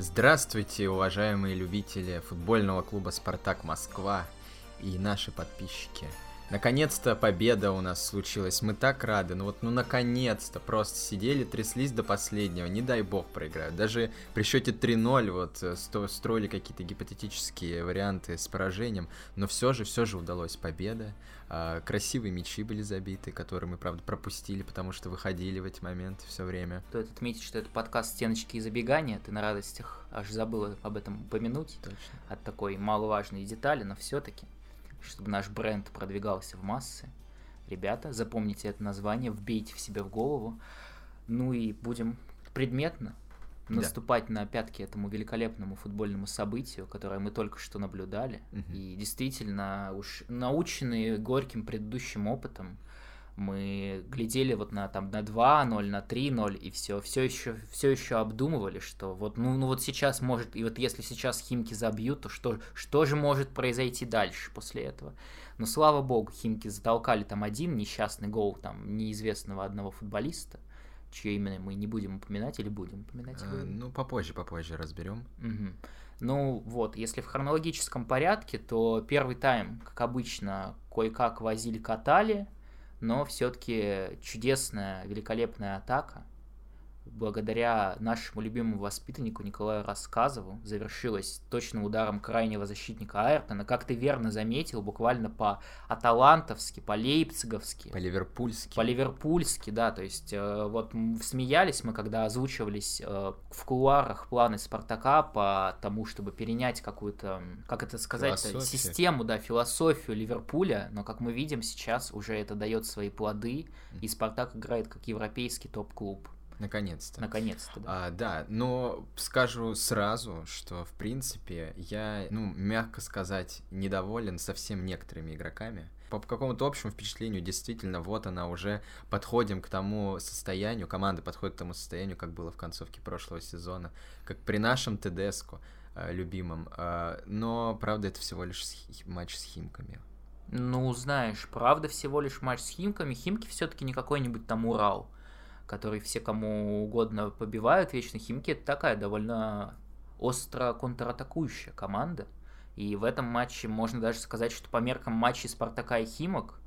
Здравствуйте, уважаемые любители футбольного клуба «Спартак Москва» и наши подписчики. Наконец-то победа у нас случилась, мы так рады, ну вот, ну наконец-то, просто сидели, тряслись до последнего, не дай бог проиграют. Даже при счете 3-0 вот э, строили какие-то гипотетические варианты с поражением, но все же, все же удалось победа. А, красивые мячи были забиты, которые мы, правда, пропустили, потому что выходили в эти моменты все время. Стоит отметить, что это подкаст «Стеночки и забегания», ты на радостях аж забыл об этом упомянуть. Точно. От такой маловажной детали, но все-таки чтобы наш бренд продвигался в массы. Ребята, запомните это название, вбейте в себя в голову. Ну и будем предметно наступать да. на пятки этому великолепному футбольному событию, которое мы только что наблюдали. Угу. И действительно, уж наученные горьким предыдущим опытом, мы глядели вот на там на 2-0, на 3-0 и все, все еще, все еще обдумывали, что вот, ну, ну вот сейчас может, и вот если сейчас Химки забьют, то что, что же может произойти дальше после этого? Но слава богу, Химки затолкали там один несчастный гол там неизвестного одного футболиста, чье имя мы не будем упоминать или будем упоминать? Э, ну, попозже, попозже разберем. Угу. Ну вот, если в хронологическом порядке, то первый тайм, как обычно, кое-как возили-катали, но все-таки чудесная, великолепная атака, благодаря нашему любимому воспитаннику Николаю Рассказову, завершилась точным ударом крайнего защитника Айртона. Как ты верно заметил, буквально по-аталантовски, по-лейпциговски. По-ливерпульски. По-ливерпульски, да. То есть э, вот смеялись мы, когда озвучивались э, в кулуарах планы Спартака по тому, чтобы перенять какую-то, как это сказать, систему, да, философию Ливерпуля. Но, как мы видим, сейчас уже это дает свои плоды, и Спартак играет как европейский топ-клуб. Наконец-то. Наконец-то, да. А, да, но скажу сразу, что, в принципе, я, ну, мягко сказать, недоволен совсем некоторыми игроками. По какому-то общему впечатлению, действительно, вот она уже подходим к тому состоянию, команда подходит к тому состоянию, как было в концовке прошлого сезона, как при нашем ТДСКу э, любимом. Э, но, правда, это всего лишь матч с Химками. Ну, знаешь, правда, всего лишь матч с Химками. Химки все-таки не какой-нибудь там Урал который все кому угодно побивают, вечно Химки это такая довольно остро контратакующая команда. И в этом матче можно даже сказать, что по меркам матчей Спартака и Химок,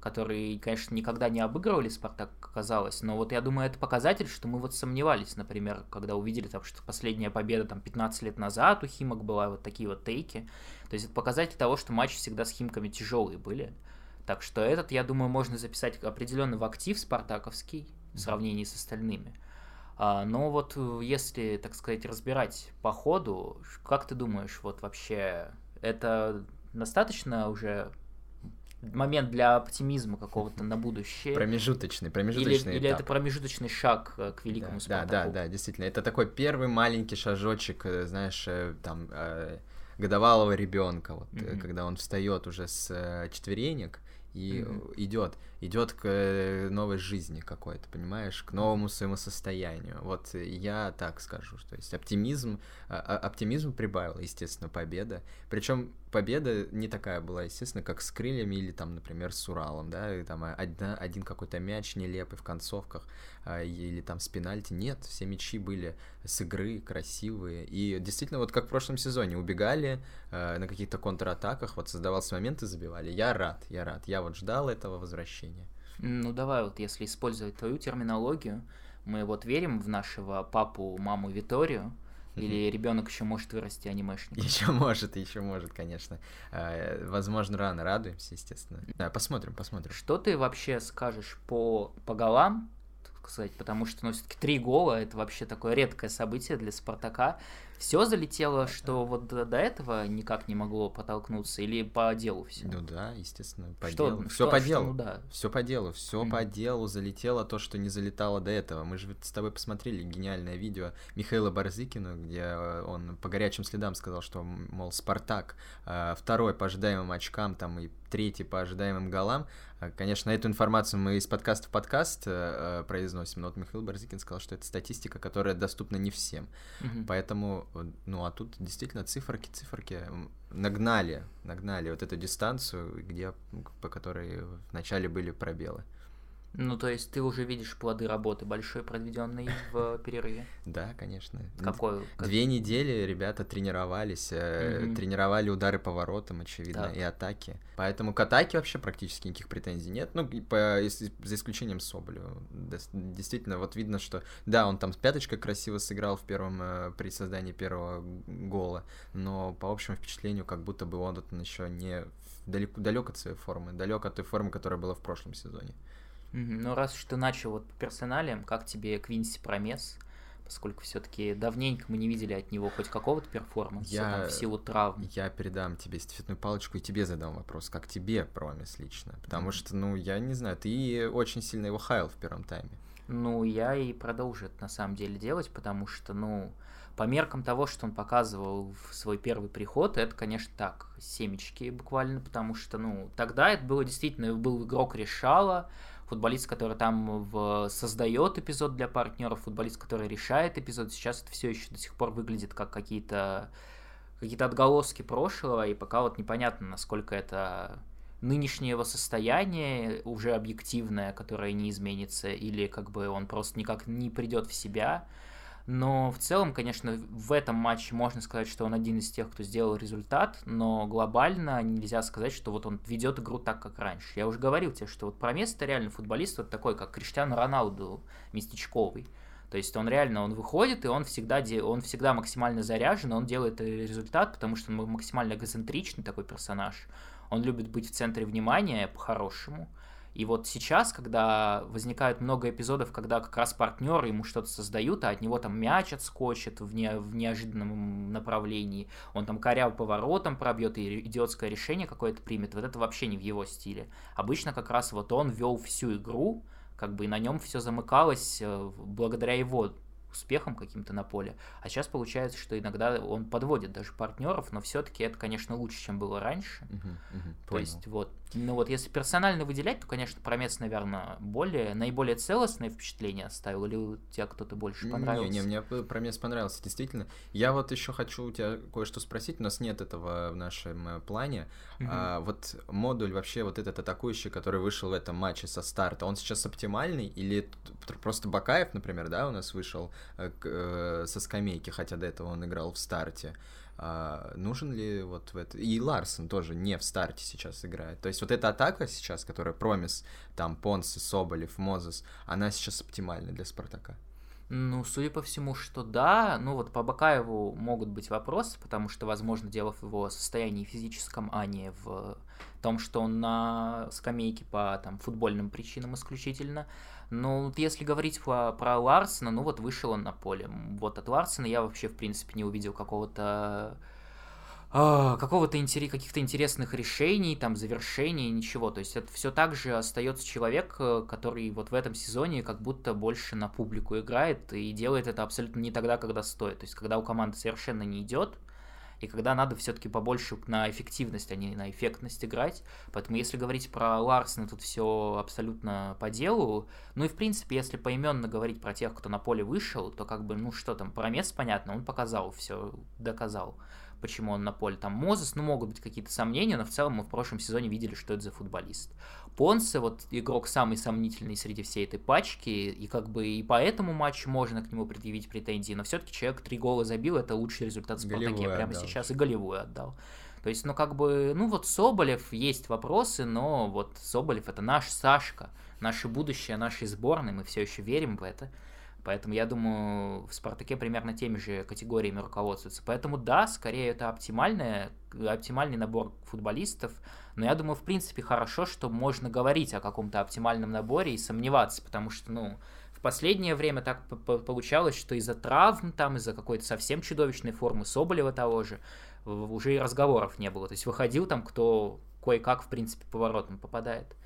которые, конечно, никогда не обыгрывали Спартак, казалось, но вот я думаю, это показатель, что мы вот сомневались, например, когда увидели, там, что последняя победа там 15 лет назад у Химок была, вот такие вот тейки. То есть это показатель того, что матчи всегда с Химками тяжелые были. Так что этот, я думаю, можно записать определенно в актив спартаковский в сравнении с остальными. А, но вот э, если, так сказать, разбирать по ходу, как ты думаешь, вот вообще это достаточно уже момент для оптимизма какого-то на будущее. Промежуточный, промежуточный Или, или это промежуточный шаг э, к великому да, Спартаку. Да, да, да, действительно. Это такой первый маленький шажочек, э, знаешь, там, годовалого ребенка, вот, mm-hmm. когда он встает уже с четверенек и mm-hmm. идет идет к э, новой жизни какой-то, понимаешь, к новому своему состоянию. Вот я так скажу, то есть оптимизм, а, а, оптимизм прибавил, естественно, победа. Причем победа не такая была, естественно, как с крыльями или там, например, с Уралом, да, и там одна, один какой-то мяч нелепый в концовках а, или там с пенальти. Нет, все мячи были с игры красивые. И действительно, вот как в прошлом сезоне, убегали на каких-то контратаках, вот создавался момент и забивали. Я рад, я рад. Я вот ждал этого возвращения. Ну давай вот, если использовать твою терминологию, мы вот верим в нашего папу, маму Виторию, или ребенок еще может вырасти анимешником? Еще может, еще может, конечно. А, возможно, рано радуемся, естественно. Да, посмотрим, посмотрим. Что ты вообще скажешь по, по голам, сказать, потому что, ну, все-таки три гола это вообще такое редкое событие для Спартака все залетело, что вот до, до этого никак не могло потолкнуться, или по делу все? Ну да, естественно, по что, делу. Все по делу. Что, ну, да. Все по делу, все mm-hmm. по делу залетело то, что не залетало до этого. Мы же с тобой посмотрели гениальное видео Михаила Барзыкина, где э, он по горячим следам сказал, что, мол, Спартак э, второй по ожидаемым очкам там и третий по ожидаемым голам. А, конечно, эту информацию мы из подкаста в подкаст э, произносим, но вот Михаил Барзыкин сказал, что это статистика, которая доступна не всем. Mm-hmm. Поэтому ну а тут действительно циферки, циферки нагнали, нагнали вот эту дистанцию, где, по которой вначале были пробелы. Ну, то есть ты уже видишь плоды работы большой, проведенной в перерыве? Да, конечно. Какой? Две недели ребята тренировались, mm-hmm. тренировали удары по воротам, очевидно, и атаки. Поэтому к атаке вообще практически никаких претензий нет. Ну, за исключением Соболева. Действительно, вот видно, что да, он там с пяточкой красиво сыграл в первом э, при создании первого гола, но по общему впечатлению, как будто бы он еще не далеко, далек от своей формы, далек от той формы, которая была в прошлом сезоне. Ну, раз уж ты начал вот по персоналиям, как тебе Квинси Промес? Поскольку все-таки давненько мы не видели от него хоть какого-то перформанса я, там, в силу травм. Я передам тебе эстафетную палочку и тебе задам вопрос, как тебе Промес лично? Потому mm-hmm. что, ну, я не знаю, ты очень сильно его хаял в первом тайме. Ну, я и продолжу это на самом деле делать, потому что, ну, по меркам того, что он показывал в свой первый приход, это, конечно, так, семечки буквально, потому что, ну, тогда это было действительно, был игрок решала, футболист, который там в... создает эпизод для партнеров, футболист, который решает эпизод. Сейчас это все еще до сих пор выглядит как какие-то какие-то отголоски прошлого, и пока вот непонятно, насколько это нынешнее его состояние уже объективное, которое не изменится, или как бы он просто никак не придет в себя. Но в целом, конечно, в этом матче можно сказать, что он один из тех, кто сделал результат, но глобально нельзя сказать, что вот он ведет игру так, как раньше. Я уже говорил тебе, что вот про место реально футболист вот такой, как Криштиану Роналду, местечковый. То есть он реально, он выходит, и он всегда, он всегда максимально заряжен, он делает результат, потому что он максимально эгоцентричный такой персонаж. Он любит быть в центре внимания по-хорошему. И вот сейчас, когда возникает много эпизодов, когда как раз партнеры ему что-то создают, а от него там мяч отскочит в, не, в неожиданном направлении, он там коряв поворотом пробьет и идиотское решение какое-то примет, вот это вообще не в его стиле. Обычно как раз вот он вел всю игру, как бы и на нем все замыкалось э, благодаря его успехом каким-то на поле. А сейчас получается, что иногда он подводит даже партнеров, но все-таки это, конечно, лучше, чем было раньше. Uh-huh, uh-huh, То понял. есть вот, ну вот если персонально выделять, то, конечно, Промес, наверное, более наиболее целостное впечатление оставил, или у тебя кто-то больше понравился? Не, не, мне Промес понравился, действительно. Я вот еще хочу у тебя кое-что спросить, у нас нет этого в нашем э, плане. Uh-huh. А, вот модуль вообще вот этот атакующий, который вышел в этом матче со старта, он сейчас оптимальный или просто Бакаев, например, да, у нас вышел Э, э, со скамейки, хотя до этого он играл в старте. А, нужен ли вот в это... И Ларсон тоже не в старте сейчас играет. То есть вот эта атака сейчас, которая Промис, там Понс, Соболев, Мозес, она сейчас оптимальна для Спартака. Ну, судя по всему, что да. Ну, вот по Бакаеву могут быть вопросы, потому что, возможно, дело в его состоянии физическом, а не в том, что он на скамейке по там, футбольным причинам исключительно. Но вот если говорить про, про Ларсена, ну вот вышел он на поле. Вот от Ларсена я вообще, в принципе, не увидел какого-то а, какого-то интерес, каких-то интересных решений, там, завершений, ничего. То есть это все так же остается человек, э, который вот в этом сезоне как будто больше на публику играет и делает это абсолютно не тогда, когда стоит. То есть когда у команды совершенно не идет, и когда надо все-таки побольше на эффективность, а не на эффектность играть. Поэтому если говорить про Ларсена, тут все абсолютно по делу. Ну и в принципе, если поименно говорить про тех, кто на поле вышел, то как бы, ну что там, про Месс, понятно, он показал все, доказал почему он на поле. Там Мозес, ну, могут быть какие-то сомнения, но в целом мы в прошлом сезоне видели, что это за футболист. Понсе, вот игрок самый сомнительный среди всей этой пачки, и как бы и по этому матчу можно к нему предъявить претензии, но все-таки человек три гола забил, это лучший результат в Спартаке прямо отдал. сейчас, и голевую отдал. То есть, ну, как бы, ну, вот Соболев есть вопросы, но вот Соболев это наш Сашка, наше будущее нашей сборной, мы все еще верим в это. Поэтому я думаю, в Спартаке примерно теми же категориями руководствуются. Поэтому да, скорее это оптимальное, оптимальный набор футболистов. Но я думаю, в принципе, хорошо, что можно говорить о каком-то оптимальном наборе и сомневаться, потому что, ну, в последнее время так получалось, что из-за травм, там, из-за какой-то совсем чудовищной формы Соболева того же, уже и разговоров не было. То есть выходил там, кто кое-как, в принципе, поворотом попадает.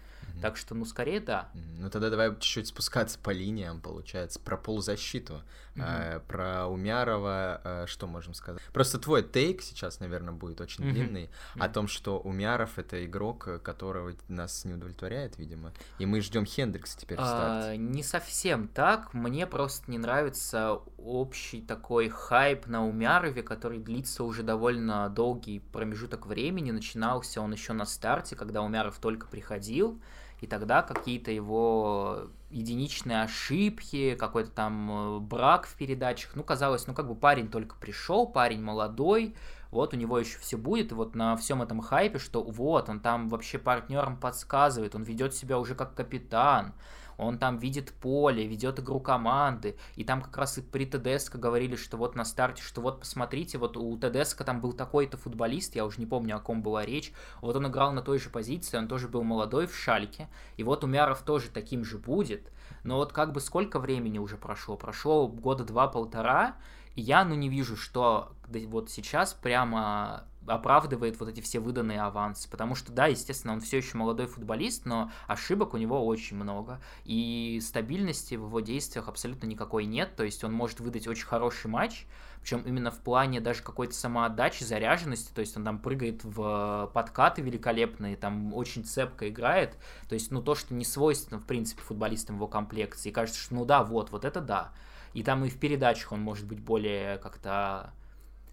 Mm-hmm. Так что, ну, скорее да. Mm-hmm. Ну, тогда давай чуть-чуть спускаться по линиям, получается, про полузащиту, mm-hmm. э, про Умярова, э, что можем сказать? Просто твой тейк сейчас, наверное, будет очень mm-hmm. длинный, mm-hmm. о том, что Умяров — это игрок, которого нас не удовлетворяет, видимо, и мы ждем Хендрикса теперь в старте. А, не совсем так, мне просто не нравится общий такой хайп на Умярове, который длится уже довольно долгий промежуток времени, начинался он еще на старте, когда Умяров только приходил, и тогда какие-то его единичные ошибки, какой-то там э, брак в передачах, ну, казалось, ну, как бы парень только пришел, парень молодой, вот у него еще все будет, и вот на всем этом хайпе, что вот, он там вообще партнерам подсказывает, он ведет себя уже как капитан, он там видит поле, ведет игру команды, и там как раз и при ТДСК говорили, что вот на старте, что вот посмотрите, вот у ТДСК там был такой-то футболист, я уже не помню, о ком была речь, вот он играл на той же позиции, он тоже был молодой в Шальке, и вот Умяров тоже таким же будет, но вот как бы сколько времени уже прошло? Прошло года два-полтора, и я, ну, не вижу, что вот сейчас прямо оправдывает вот эти все выданные авансы, потому что, да, естественно, он все еще молодой футболист, но ошибок у него очень много, и стабильности в его действиях абсолютно никакой нет, то есть он может выдать очень хороший матч, причем именно в плане даже какой-то самоотдачи, заряженности, то есть он там прыгает в подкаты великолепные, там очень цепко играет, то есть, ну, то, что не свойственно, в принципе, футболистам его комплекции, и кажется, что, ну да, вот, вот это да, и там и в передачах он может быть более как-то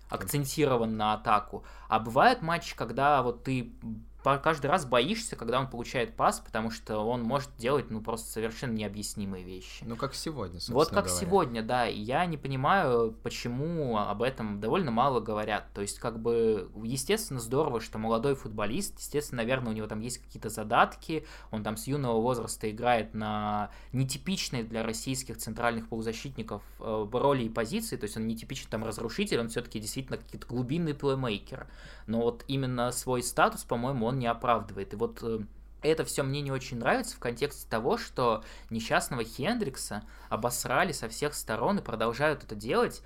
акцентирован на атаку. А бывают матчи, когда вот ты каждый раз боишься, когда он получает пас, потому что он может делать, ну, просто совершенно необъяснимые вещи. Ну, как сегодня, Вот как говоря. сегодня, да. И я не понимаю, почему об этом довольно мало говорят. То есть, как бы, естественно, здорово, что молодой футболист, естественно, наверное, у него там есть какие-то задатки, он там с юного возраста играет на нетипичные для российских центральных полузащитников э, роли и позиции, то есть он нетипичный там разрушитель, он все-таки действительно какие-то глубинный плеймейкер. Но вот именно свой статус, по-моему, он не оправдывает. И вот э, это все мне не очень нравится в контексте того, что несчастного Хендрикса обосрали со всех сторон и продолжают это делать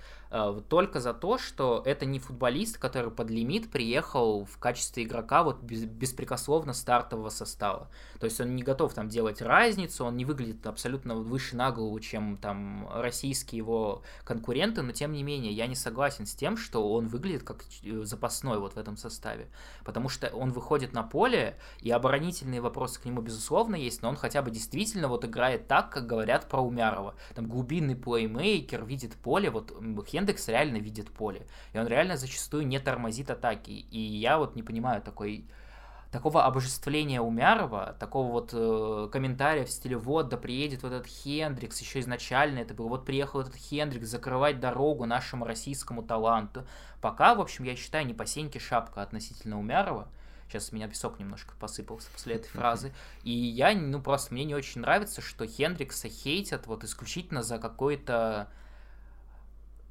только за то, что это не футболист, который под лимит приехал в качестве игрока вот без, беспрекословно стартового состава. То есть он не готов там делать разницу, он не выглядит абсолютно выше на голову, чем там российские его конкуренты, но тем не менее я не согласен с тем, что он выглядит как э, запасной вот в этом составе, потому что он выходит на поле, и оборонительные вопросы к нему безусловно есть, но он хотя бы действительно вот играет так, как говорят про Умярова. Там глубинный плеймейкер видит поле, вот Хендекс реально видит поле, и он реально зачастую не тормозит атаки, и я вот не понимаю такой такого обожествления Умярова, такого вот э, комментария в стиле «вот, да приедет вот этот Хендрикс», еще изначально это был «вот приехал этот Хендрикс закрывать дорогу нашему российскому таланту». Пока, в общем, я считаю, не по сеньке шапка относительно Умярова, Сейчас у меня песок немножко посыпался после этой фразы. И я, ну, просто мне не очень нравится, что Хендрикса хейтят вот исключительно за какой-то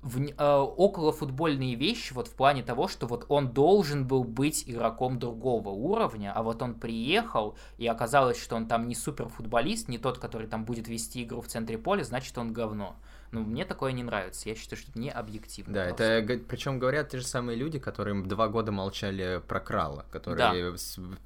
в, э, около футбольные вещи вот в плане того, что вот он должен был быть игроком другого уровня, а вот он приехал, и оказалось, что он там не супер футболист, не тот, который там будет вести игру в центре поля, значит, он говно. Ну, мне такое не нравится. Я считаю, что это не объективно. Да, просто. это причем говорят те же самые люди, которые два года молчали про Крала, который да.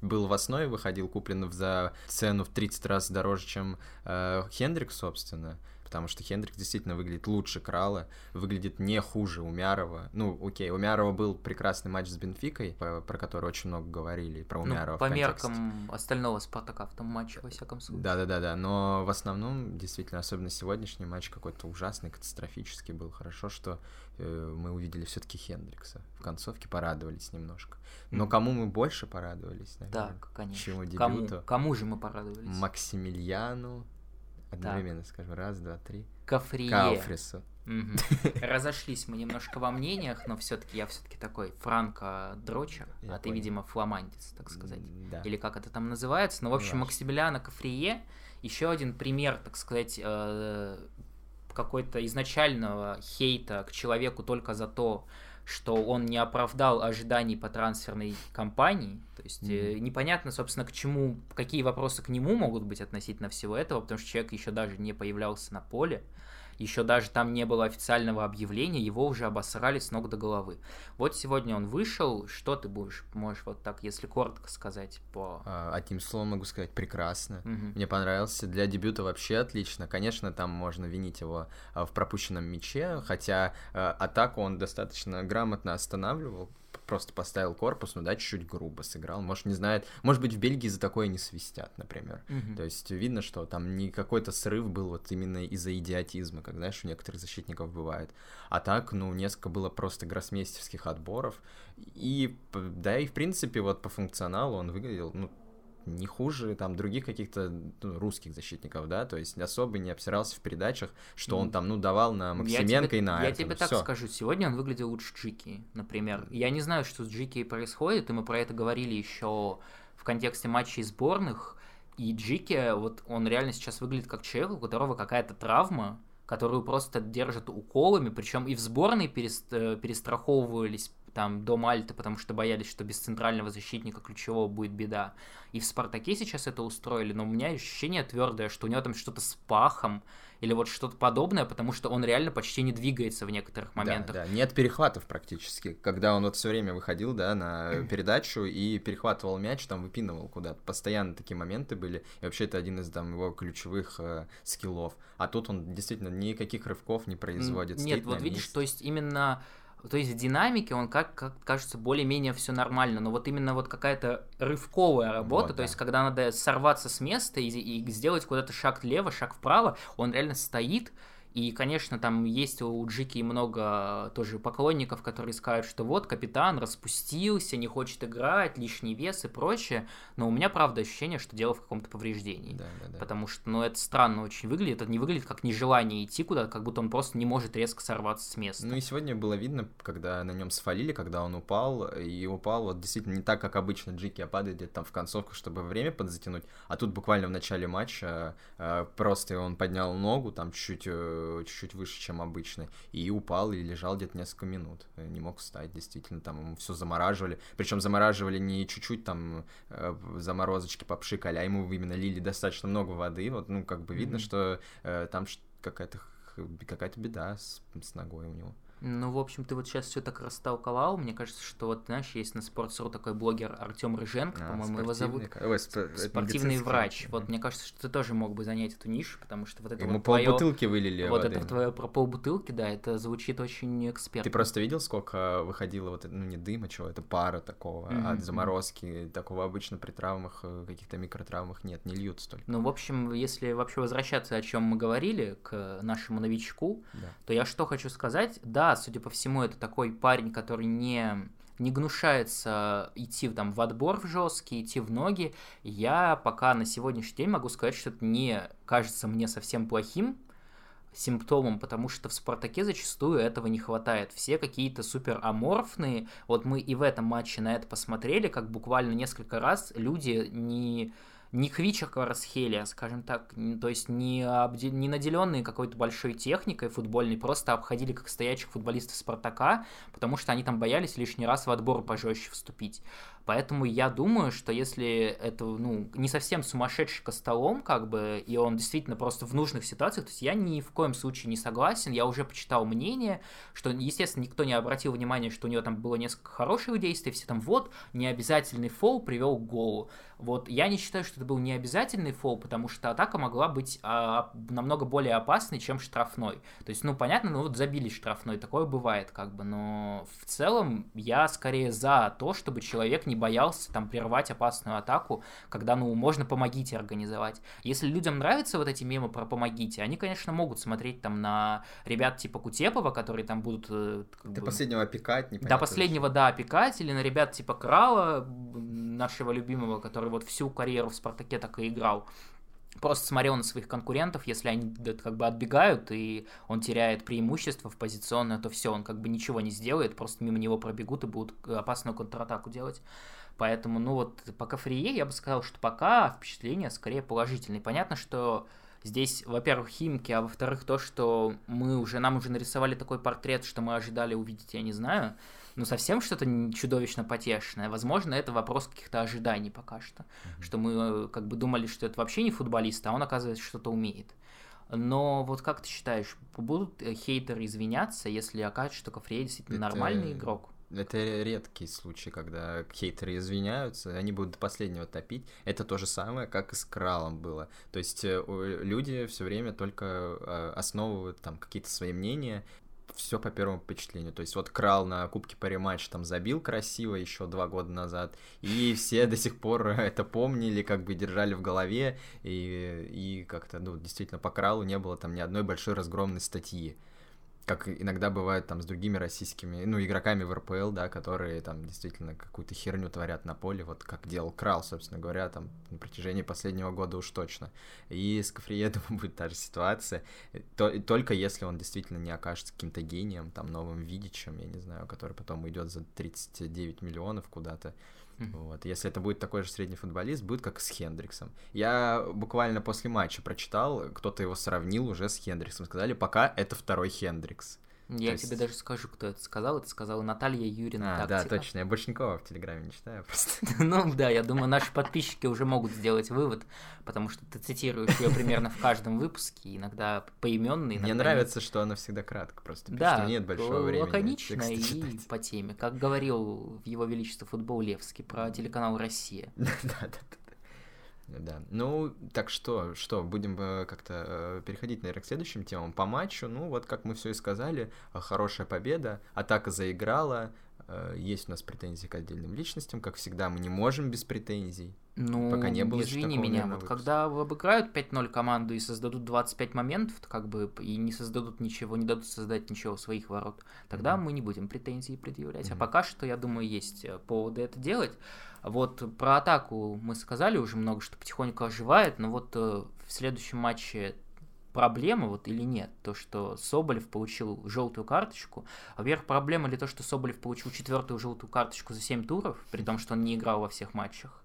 был в основе, выходил куплен за цену в 30 раз дороже, чем э, Хендрик, собственно потому что Хендрик действительно выглядит лучше Крала, выглядит не хуже Умярова. Ну, окей, Умярова был прекрасный матч с Бенфикой, про, про который очень много говорили, про ну, Умярова. Ну, по меркам остального Спартака в том матче, во всяком случае. Да-да-да, но в основном, действительно, особенно сегодняшний матч какой-то ужасный, катастрофический был. Хорошо, что э, мы увидели все-таки Хендрикса. В концовке порадовались немножко. Но кому мы больше порадовались, наверное? Так, конечно. Чему дебюту? Кому, кому же мы порадовались? Максимилиану, Одновременно так. скажем. Раз, два, три. Кафрие. Кауфрису. Угу. Разошлись мы немножко во мнениях, но все-таки я все-таки такой Франко Дрочер, я а понял. ты, видимо, фламандец, так сказать. Да. Или как это там называется. Но, ну, в общем, Максимилиана Кафрие еще один пример, так сказать, э, какой-то изначального хейта к человеку только за то, что он не оправдал ожиданий по трансферной кампании. То есть mm-hmm. непонятно, собственно, к чему, какие вопросы к нему могут быть относительно всего этого, потому что человек еще даже не появлялся на поле еще даже там не было официального объявления, его уже обосрали с ног до головы. Вот сегодня он вышел, что ты будешь, можешь вот так, если коротко сказать по... А, одним словом могу сказать, прекрасно. Угу. Мне понравился, для дебюта вообще отлично. Конечно, там можно винить его а, в пропущенном мяче, хотя а, атаку он достаточно грамотно останавливал, просто поставил корпус, ну да, чуть-чуть грубо сыграл. Может, не знает. Может быть, в Бельгии за такое не свистят, например. Mm-hmm. То есть видно, что там не какой-то срыв был вот именно из-за идиотизма, как, знаешь, у некоторых защитников бывает. А так, ну, несколько было просто гроссмейстерских отборов. И, да, и в принципе, вот по функционалу он выглядел, ну, не хуже там других каких-то ну, русских защитников, да, то есть особо не обсирался в передачах, что он там, ну, давал на Максименко тебе, и на Я тебе так Всё. скажу, сегодня он выглядел лучше Джики, например. Я не знаю, что с Джики происходит, и мы про это говорили еще в контексте матчей сборных, и Джики, вот он реально сейчас выглядит как человек, у которого какая-то травма, которую просто держат уколами, причем и в сборной перест- э, перестраховывались там до Мальты, потому что боялись, что без центрального защитника ключевого будет беда. И в Спартаке сейчас это устроили, но у меня ощущение твердое, что у него там что-то с пахом или вот что-то подобное, потому что он реально почти не двигается в некоторых моментах. Да, да, нет перехватов практически. Когда он вот все время выходил, да, на передачу и перехватывал мяч, там выпинывал куда-то. Постоянно такие моменты были. И вообще это один из там его ключевых э, скиллов. А тут он действительно никаких рывков не производит. Нет, вот видишь, месте. то есть именно то есть в динамике он как, как кажется более-менее все нормально, но вот именно вот какая-то рывковая работа, Вот, то да. есть когда надо сорваться с места и, и сделать куда-то шаг влево, шаг вправо, он реально стоит, и, конечно, там есть у Джики много тоже поклонников, которые скажут, что вот капитан распустился, не хочет играть, лишний вес и прочее, но у меня, правда, ощущение, что дело в каком-то повреждении. Да, да, да. Потому что, ну, это странно очень выглядит. Это не выглядит как нежелание идти куда-то, как будто он просто не может резко сорваться с места. Ну и сегодня было видно, когда на нем свалили, когда он упал, и упал вот действительно не так, как обычно Джики, а падает где-то там в концовку, чтобы время подзатянуть, а тут буквально в начале матча э, просто он поднял ногу там чуть-чуть, э, чуть-чуть выше, чем обычно, и упал, и лежал где-то несколько минут, Э, не мог встать, действительно, там ему все замораживали, причем замораживали не чуть-чуть там э, заморозочки попшикали, а ему именно лили достаточно много воды, вот, ну, как бы видно, Мгм. что э, там какая-то какая-то беда с, с ногой у него. Ну, в общем, ты вот сейчас все так растолковал. Мне кажется, что вот, знаешь, есть на Sports.ru такой блогер Артем Рыженко, А, по-моему, его зовут. ой, это Спортивный врач. Вот мне кажется, что ты тоже мог бы занять эту нишу, потому что вот это Ему вот твое... полбутылки вылили Вот воды. это твое про полбутылки, да, это звучит очень экспертно. Ты просто видел, сколько выходило вот, ну, не дыма, чего, это пара такого Мгм, от мгм. заморозки, такого обычно при травмах, э, каких-то микротравмах нет, не льют столько. Ну, в общем, если вообще возвращаться, о чем мы говорили, к нашему новичку, Да. то я что хочу сказать, да, судя по всему, это такой парень, который не не гнушается идти там в отбор в жесткий, идти в ноги. Я пока на сегодняшний день могу сказать, что это не кажется мне совсем плохим симптомом, потому что в Спартаке зачастую этого не хватает. Все какие-то супер аморфные. Вот мы и в этом матче на это посмотрели, как буквально несколько раз люди не не Квича Кварасхелия, скажем так, то есть не, обде- не наделенные какой-то большой техникой футбольной, просто обходили как стоячих футболистов Спартака, потому что они там боялись лишний раз в отбор пожестче вступить. Поэтому я думаю, что если это, ну, не совсем сумасшедший костолом, как бы, и он действительно просто в нужных ситуациях, то есть я ни в коем случае не согласен, я уже почитал мнение, что, естественно, никто не обратил внимания, что у него там было несколько хороших действий, все там, вот, необязательный фол привел к голу. Вот, я не считаю, что это был необязательный фол, потому что атака могла быть а, намного более опасной, чем штрафной. То есть, ну, понятно, ну, вот забили штрафной, такое бывает, как бы, но в целом я скорее за то, чтобы человек не боялся там прервать опасную атаку, когда, ну, можно помогите организовать. Если людям нравятся вот эти мемы про помогите, они, конечно, могут смотреть там на ребят типа Кутепова, которые там будут... э, как До бы, последнего опекать, не до последнего, да, опекать, или на ребят типа Крала, нашего любимого, который вот всю карьеру в Спартаке так и играл. Просто смотрел на своих конкурентов, если они как бы отбегают, и он теряет преимущество в позиционное, то все, он как бы ничего не сделает, просто мимо него пробегут и будут опасную контратаку делать. Поэтому, ну вот, по Кафрие я бы сказал, что пока впечатление скорее положительное. Понятно, что здесь, во-первых, химки, а во-вторых, то, что мы уже, нам уже нарисовали такой портрет, что мы ожидали увидеть, я не знаю, ну, совсем что-то чудовищно потешное. Возможно, это вопрос каких-то ожиданий пока что. Что мы э, как бы думали, что это вообще не футболист, а он, оказывается, что-то умеет. Но вот как ты считаешь, будут э, хейтеры извиняться, если окажется, что Кафрей действительно Это- нормальный игрок? Это редкий случай, когда хейтеры извиняются, они будут до последнего топить. Это то же самое, как и с Кралом было. То есть э, люди все время только основывают там какие-то свои мнения, все по первому впечатлению. То есть вот Крал на Кубке по рематчу там забил красиво еще два года назад, и все до сих пор это помнили, как бы держали в голове, и, и как-то, ну, действительно, по Кралу не было там ни одной большой разгромной статьи. Как иногда бывает там с другими российскими, ну, игроками в РПЛ, да, которые там действительно какую-то херню творят на поле, вот как делал Крал, собственно говоря, там на протяжении последнего года уж точно. И с Кафриедом будет та же ситуация, то, только если он действительно не окажется каким-то гением, там, новым Видичем, я не знаю, который потом идет за 39 миллионов куда-то, Вот. Если это будет такой же средний футболист, будет как с Хендриксом. Я буквально после матча прочитал, кто-то его сравнил уже с Хендриксом. Сказали, пока это второй Хендрикс. Я есть... тебе даже скажу, кто это сказал. Это сказала Наталья Юрьевна А, Тактика. да, точно. Я больше никого в Телеграме не читаю просто. Ну да, я думаю, наши подписчики уже могут сделать вывод, потому что ты цитируешь ее примерно в каждом выпуске, иногда поименный. Мне нравится, что она всегда кратко просто Да, нет большого времени. лаконично и по теме. Как говорил в его величество футбол Левский про телеканал «Россия». Да, да, да. Да. Ну, так что, что, будем э, как-то э, переходить, наверное, к следующим темам. По матчу, ну, вот как мы все и сказали, э, хорошая победа, атака заиграла, есть у нас претензии к отдельным личностям, как всегда, мы не можем без претензий. Ну, пока не было извини меня, вот когда обыграют 5-0 команду и создадут 25 моментов, как бы, и не создадут ничего, не дадут создать ничего своих ворот, тогда mm-hmm. мы не будем претензии предъявлять. Mm-hmm. А пока что, я думаю, есть поводы это делать. Вот про атаку мы сказали уже много, что потихоньку оживает, но вот э, в следующем матче проблема вот или нет, то, что Соболев получил желтую карточку. Во-первых, проблема ли то, что Соболев получил четвертую желтую карточку за 7 туров, при том, что он не играл во всех матчах.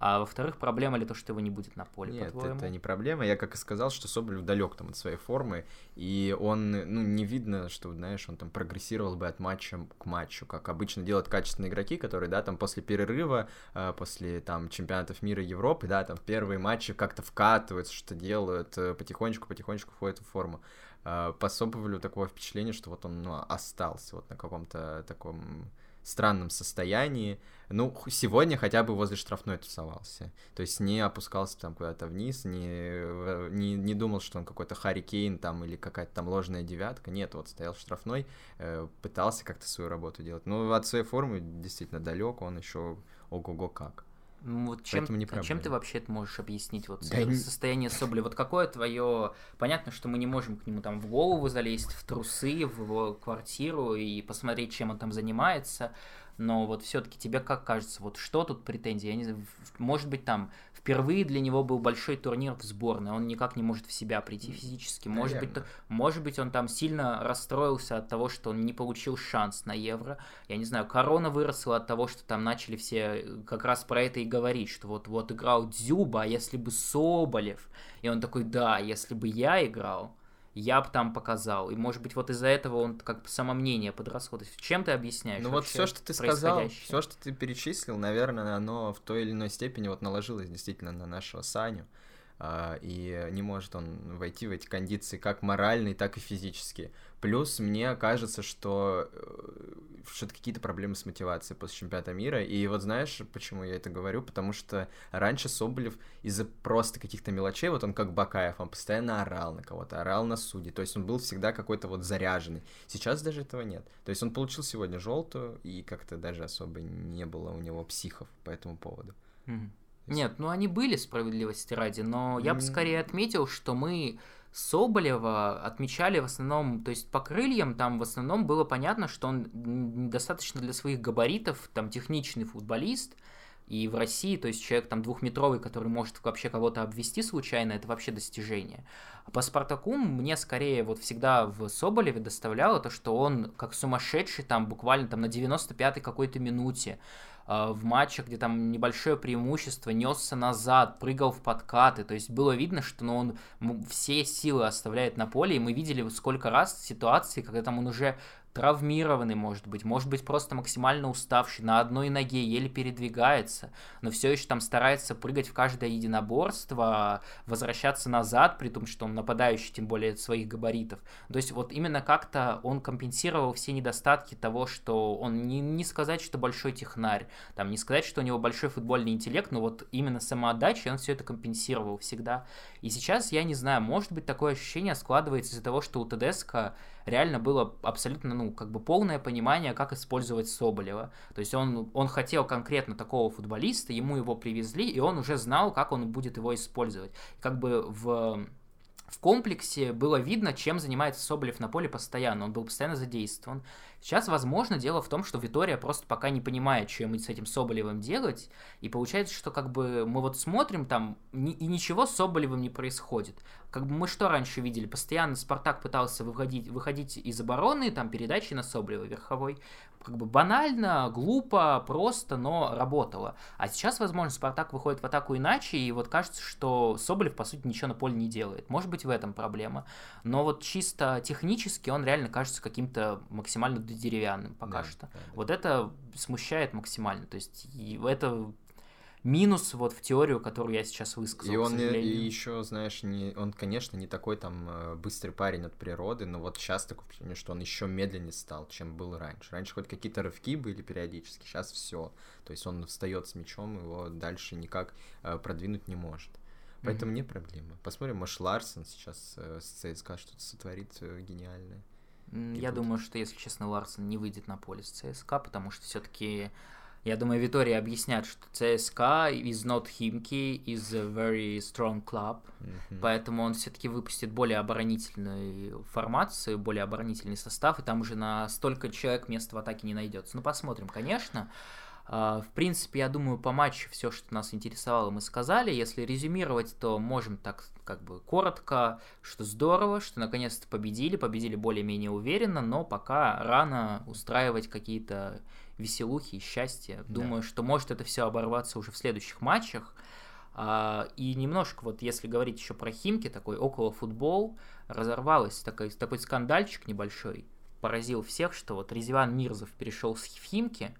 А во-вторых, проблема ли то, что его не будет на поле, Нет, это не проблема. Я как и сказал, что Соболев далек там от своей формы, и он, ну, не видно, что, знаешь, он там прогрессировал бы от матча к матчу, как обычно делают качественные игроки, которые, да, там после перерыва, э, после там чемпионатов мира Европы, да, там первые матчи как-то вкатываются, что делают, э, потихонечку-потихонечку входят в форму. Э, по Соболеву такое впечатление, что вот он, ну, остался вот на каком-то таком странном состоянии. Ну, сегодня хотя бы возле штрафной тусовался. То есть не опускался там куда-то вниз, не, не, не думал, что он какой-то Харри Кейн там или какая-то там ложная девятка. Нет, вот стоял штрафной, э, пытался как-то свою работу делать. Ну, от своей формы действительно далек, он еще ого-го как. Ну, вот чем, а чем ты вообще это можешь объяснить? Вот да состояние Соболя. Вот какое твое... Понятно, что мы не можем к нему там в голову залезть, в трусы, в его квартиру и посмотреть, чем он там занимается но вот все-таки тебе как кажется, вот что тут претензии? Я не знаю, может быть, там впервые для него был большой турнир в сборной, он никак не может в себя прийти физически. Может быть, то, может быть, он там сильно расстроился от того, что он не получил шанс на Евро. Я не знаю, корона выросла от того, что там начали все э, как раз про это и говорить, что вот, вот играл Дзюба, а если бы Соболев? И он такой, да, если бы я играл, я бы там показал. И, может быть, вот из-за этого он как бы самомнение подросло. чем ты объясняешь? Ну вот все, что ты сказал, все, что ты перечислил, наверное, оно в той или иной степени вот наложилось действительно на нашего Саню. А, и не может он войти в эти кондиции как моральные, так и физические. Плюс мне кажется, что э, что-то какие-то проблемы с мотивацией после чемпионата мира. И вот знаешь, почему я это говорю? Потому что раньше Соболев из-за просто каких-то мелочей, вот он как Бакаев, он постоянно орал на кого-то, орал на судьи. То есть он был всегда какой-то вот заряженный. Сейчас даже этого нет. То есть он получил сегодня желтую, и как-то даже особо не было у него психов по этому поводу. Mm-hmm. Нет, ну они были справедливости ради, но я бы скорее отметил, что мы Соболева отмечали в основном, то есть по крыльям там в основном было понятно, что он достаточно для своих габаритов, там техничный футболист, и в России, то есть человек там двухметровый, который может вообще кого-то обвести случайно, это вообще достижение. А по Спартаку мне скорее вот всегда в Соболеве доставляло то, что он как сумасшедший там буквально там на 95-й какой-то минуте в матчах, где там небольшое преимущество, несся назад, прыгал в подкаты. То есть было видно, что ну, он все силы оставляет на поле, и мы видели сколько раз ситуации, когда там он уже травмированный, может быть, может быть, просто максимально уставший, на одной ноге еле передвигается, но все еще там старается прыгать в каждое единоборство, возвращаться назад, при том, что он нападающий, тем более своих габаритов. То есть вот именно как-то он компенсировал все недостатки того, что он не, не сказать, что большой технарь, там не сказать, что у него большой футбольный интеллект, но вот именно самоотдача, он все это компенсировал всегда. И сейчас, я не знаю, может быть, такое ощущение складывается из-за того, что у ТДСК реально было абсолютно, ну, как бы полное понимание, как использовать Соболева. То есть он, он хотел конкретно такого футболиста, ему его привезли, и он уже знал, как он будет его использовать. Как бы в в комплексе было видно, чем занимается Соболев на поле постоянно. Он был постоянно задействован. Сейчас, возможно, дело в том, что Витория просто пока не понимает, что ему с этим Соболевым делать, и получается, что как бы мы вот смотрим там, и ничего с Соболевым не происходит. Как бы мы что раньше видели? Постоянно Спартак пытался выходить, выходить из обороны, там передачи на Соболева верховой как бы банально, глупо, просто, но работало. А сейчас, возможно, Спартак выходит в атаку иначе, и вот кажется, что Соболев, по сути, ничего на поле не делает. Может быть, в этом проблема. Но вот чисто технически он реально кажется каким-то максимально деревянным пока да, что. Да, да. Вот это смущает максимально. То есть и это минус вот в теорию, которую я сейчас высказал. И он и еще, знаешь, не, он, конечно, не такой там э, быстрый парень от природы, но вот сейчас такое впечатление, что он еще медленнее стал, чем был раньше. Раньше хоть какие-то рывки были периодически, сейчас все. То есть он встает с мячом, его дальше никак э, продвинуть не может. Поэтому mm-hmm. не проблема. Посмотрим, может, Ларсон сейчас э, с ЦСКА что-то сотворит э, гениальное. Я думаю, что, если честно, Ларсон не выйдет на поле с ЦСКА, потому что все-таки я думаю, Витория объяснят, что ЦСКА is not Химки, is a very strong club, mm-hmm. поэтому он все-таки выпустит более оборонительную формацию, более оборонительный состав, и там уже на столько человек места в атаке не найдется. Ну, посмотрим, конечно. А, в принципе, я думаю, по матчу все, что нас интересовало, мы сказали. Если резюмировать, то можем так как бы коротко, что здорово, что наконец-то победили, победили более-менее уверенно, но пока рано устраивать какие-то веселухи и счастья. Да. Думаю, что может это все оборваться уже в следующих матчах. А, и немножко, вот если говорить еще про Химки, такой около футбол, разорвалась такой, такой скандальчик небольшой, поразил всех, что вот Резван Мирзов перешел с Химки,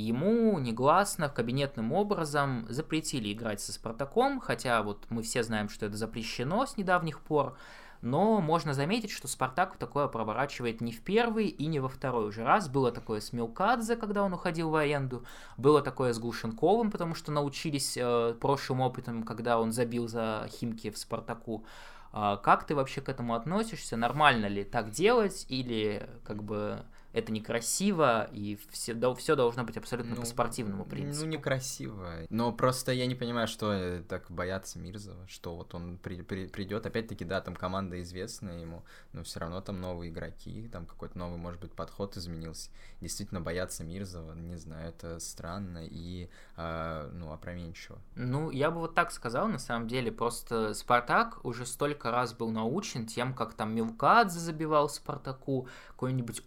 ему негласно, кабинетным образом запретили играть со Спартаком, хотя вот мы все знаем, что это запрещено с недавних пор, но можно заметить, что Спартак такое проворачивает не в первый и не во второй уже раз. Было такое с Милкадзе, когда он уходил в аренду, было такое с Глушенковым, потому что научились э, прошлым опытом, когда он забил за Химки в Спартаку. Э, как ты вообще к этому относишься? Нормально ли так делать или как бы это некрасиво, и все, да, все должно быть абсолютно ну, по спортивному принципу. Ну, некрасиво. Но просто я не понимаю, что э, так боятся Мирзова, что вот он при, при, придет. Опять-таки, да, там команда известная ему, но все равно там новые игроки, там какой-то новый, может быть, подход изменился. Действительно боятся Мирзова, не знаю, это странно и, э, ну, опроменчиво. Ну, я бы вот так сказал, на самом деле, просто Спартак уже столько раз был научен тем, как там Милкадзе забивал Спартаку, какой-нибудь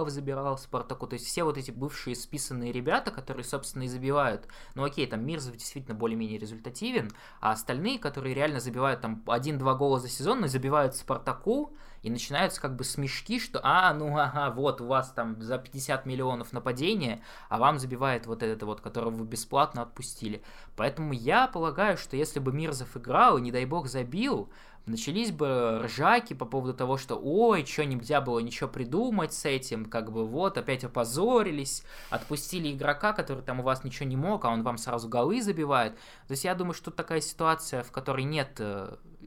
Обухов забирал Спартаку, то есть все вот эти бывшие списанные ребята, которые, собственно, и забивают, ну окей, там Мирзов действительно более-менее результативен, а остальные, которые реально забивают там один-два гола за сезон, но забивают Спартаку, и начинаются как бы смешки, что а, ну ага, вот у вас там за 50 миллионов нападения, а вам забивает вот этот вот, которого вы бесплатно отпустили. Поэтому я полагаю, что если бы Мирзов играл и, не дай бог, забил, начались бы ржаки по поводу того, что ой, что нельзя было ничего придумать с этим, как бы вот, опять опозорились, отпустили игрока, который там у вас ничего не мог, а он вам сразу голы забивает. То есть я думаю, что тут такая ситуация, в которой нет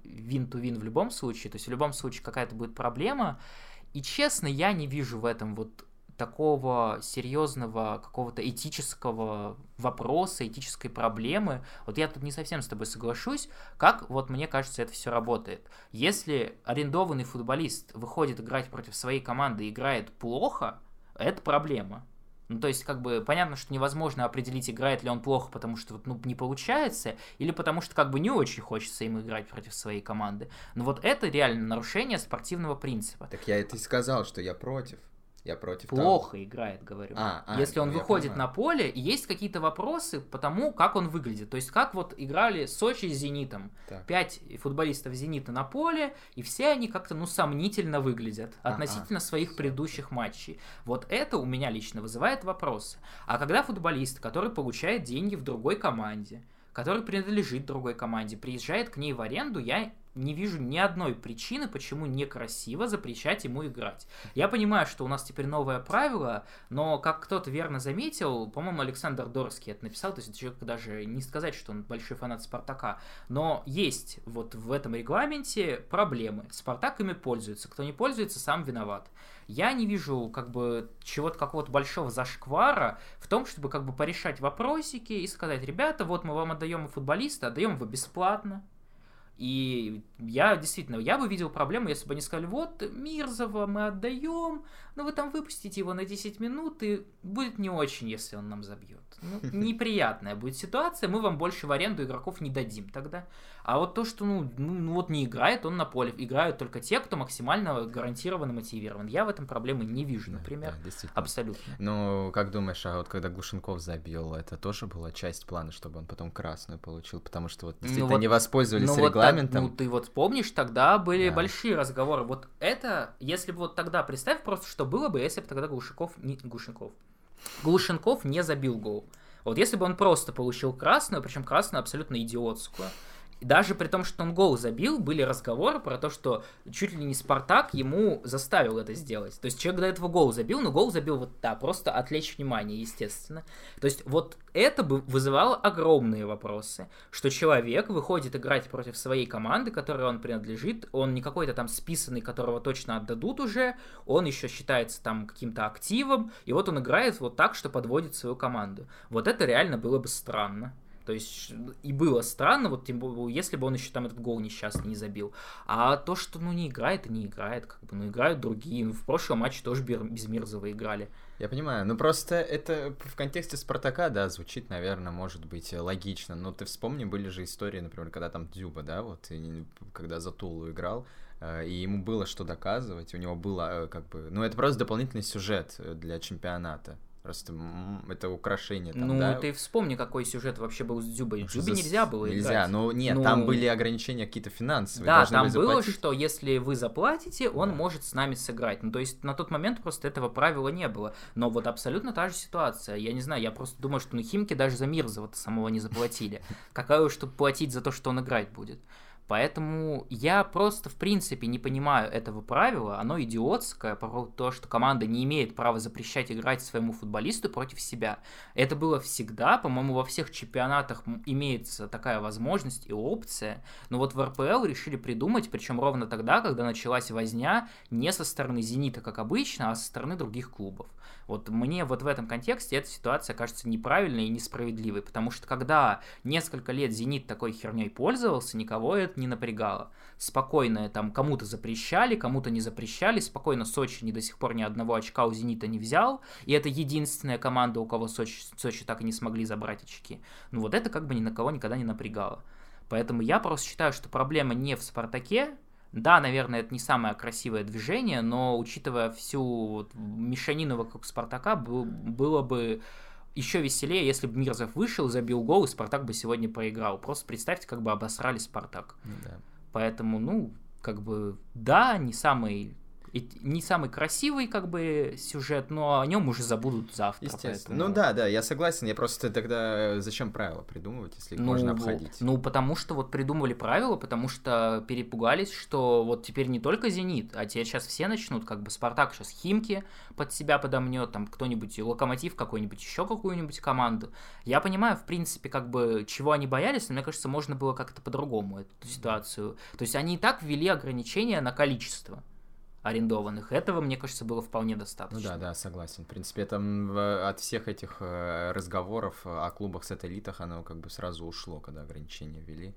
вин-то-вин в любом случае, то есть в любом случае какая-то будет проблема, и честно, я не вижу в этом вот такого серьезного какого-то этического вопроса, этической проблемы. Вот я тут не совсем с тобой соглашусь, как вот мне кажется это все работает. Если арендованный футболист выходит играть против своей команды и играет плохо, это проблема. Ну, то есть, как бы, понятно, что невозможно определить, играет ли он плохо, потому что, ну, не получается, или потому что, как бы, не очень хочется ему играть против своей команды. Но вот это реально нарушение спортивного принципа. Так я это и сказал, что я против. Я против Плохо того. играет, говорю. А, а, Если он выходит понимаю. на поле, есть какие-то вопросы по тому, как он выглядит. То есть, как вот играли Сочи с Зенитом. Так. Пять футболистов Зенита на поле, и все они как-то, ну, сомнительно выглядят относительно а, своих предыдущих матчей. Вот это у меня лично вызывает вопросы. А когда футболист, который получает деньги в другой команде, который принадлежит другой команде, приезжает к ней в аренду, я не вижу ни одной причины, почему некрасиво запрещать ему играть. Я понимаю, что у нас теперь новое правило, но, как кто-то верно заметил, по-моему, Александр Дорский это написал, то есть человек даже не сказать, что он большой фанат Спартака, но есть вот в этом регламенте проблемы. Спартак ими пользуется, кто не пользуется, сам виноват. Я не вижу как бы чего-то какого-то большого зашквара в том, чтобы как бы порешать вопросики и сказать, ребята, вот мы вам отдаем футболиста, отдаем его бесплатно, И я действительно, я бы видел проблему, если бы они сказали, вот, Мирзова мы отдаем, но вы там выпустите его на 10 минут, и будет не очень, если он нам забьет. Ну, неприятная будет ситуация, мы вам больше в аренду игроков не дадим тогда. А вот то, что, ну, ну, ну вот не играет он на поле, играют только те, кто максимально гарантированно мотивирован. Я в этом проблемы не вижу, например. Да, да, Абсолютно. Ну, как думаешь, а вот когда Глушенков забил, это тоже была часть плана, чтобы он потом красную получил? Потому что вот ну действительно ну, вот, не воспользовались ну, регламентом. Так, ну, ты вот помнишь, тогда были да. большие разговоры. Вот это, если бы вот тогда, представь просто, что было бы, если бы тогда Глушенков, не Глушенков, Глушенков не забил гол. Вот если бы он просто получил красную, причем красную абсолютно идиотскую, даже при том, что он гол забил, были разговоры про то, что чуть ли не Спартак ему заставил это сделать. То есть человек до этого гол забил, но гол забил вот да, просто отвлечь внимание, естественно. То есть вот это бы вызывало огромные вопросы, что человек выходит играть против своей команды, которой он принадлежит, он не какой-то там списанный, которого точно отдадут уже, он еще считается там каким-то активом, и вот он играет вот так, что подводит свою команду. Вот это реально было бы странно. То есть и было странно, вот тем более, если бы он еще там этот гол несчастный не забил. А то, что ну не играет и не играет, как бы, ну играют другие. Ну, в прошлом матче тоже без Мирзова играли. Я понимаю, ну просто это в контексте Спартака, да, звучит, наверное, может быть логично. Но ты вспомни, были же истории, например, когда там Дзюба, да, вот, и, когда за Тулу играл, э, и ему было что доказывать, у него было э, как бы, ну это просто дополнительный сюжет для чемпионата. Просто это украшение там, Ну, да? ты вспомни, какой сюжет вообще был с Дзюбой. Дзюбе За... нельзя было Нельзя, играть. но нет, ну... там были ограничения какие-то финансовые. Да, там было, что если вы заплатите, он да. может с нами сыграть. Ну, то есть на тот момент просто этого правила не было. Но вот абсолютно та же ситуация. Я не знаю, я просто думаю, что на Химке даже за Мирзова-то самого не заплатили. Какая уж тут платить за то, что он играть будет. Поэтому я просто, в принципе, не понимаю этого правила. Оно идиотское, про то, что команда не имеет права запрещать играть своему футболисту против себя. Это было всегда, по-моему, во всех чемпионатах имеется такая возможность и опция. Но вот в РПЛ решили придумать, причем ровно тогда, когда началась возня не со стороны «Зенита», как обычно, а со стороны других клубов. Вот мне вот в этом контексте эта ситуация кажется неправильной и несправедливой, потому что когда несколько лет «Зенит» такой херней пользовался, никого это не напрягало. Спокойно там кому-то запрещали, кому-то не запрещали, спокойно Сочи ни до сих пор ни одного очка у «Зенита» не взял, и это единственная команда, у кого Сочи, Сочи так и не смогли забрать очки. Ну вот это как бы ни на кого никогда не напрягало. Поэтому я просто считаю, что проблема не в «Спартаке», да, наверное, это не самое красивое движение, но учитывая всю вот мешанину вокруг Спартака, было бы еще веселее, если бы Мирзов вышел, забил гол, и Спартак бы сегодня проиграл. Просто представьте, как бы обосрали Спартак. Да. Поэтому, ну, как бы, да, не самый и не самый красивый как бы сюжет, но о нем уже забудут завтра. Естественно. Поэтому... Ну да, да, я согласен. Я просто тогда зачем правила придумывать, если их ну, можно обходить? Ну, потому что вот придумывали правила, потому что перепугались, что вот теперь не только Зенит, а теперь сейчас все начнут, как бы Спартак сейчас Химки под себя подомнет, там кто-нибудь, Локомотив какой-нибудь, еще какую-нибудь команду. Я понимаю, в принципе, как бы чего они боялись, но мне кажется, можно было как-то по-другому эту ситуацию. То есть они и так ввели ограничения на количество арендованных. Этого, мне кажется, было вполне достаточно. Ну да, да, согласен. В принципе, это от всех этих э, разговоров о клубах-сателлитах оно как бы сразу ушло, когда ограничения ввели.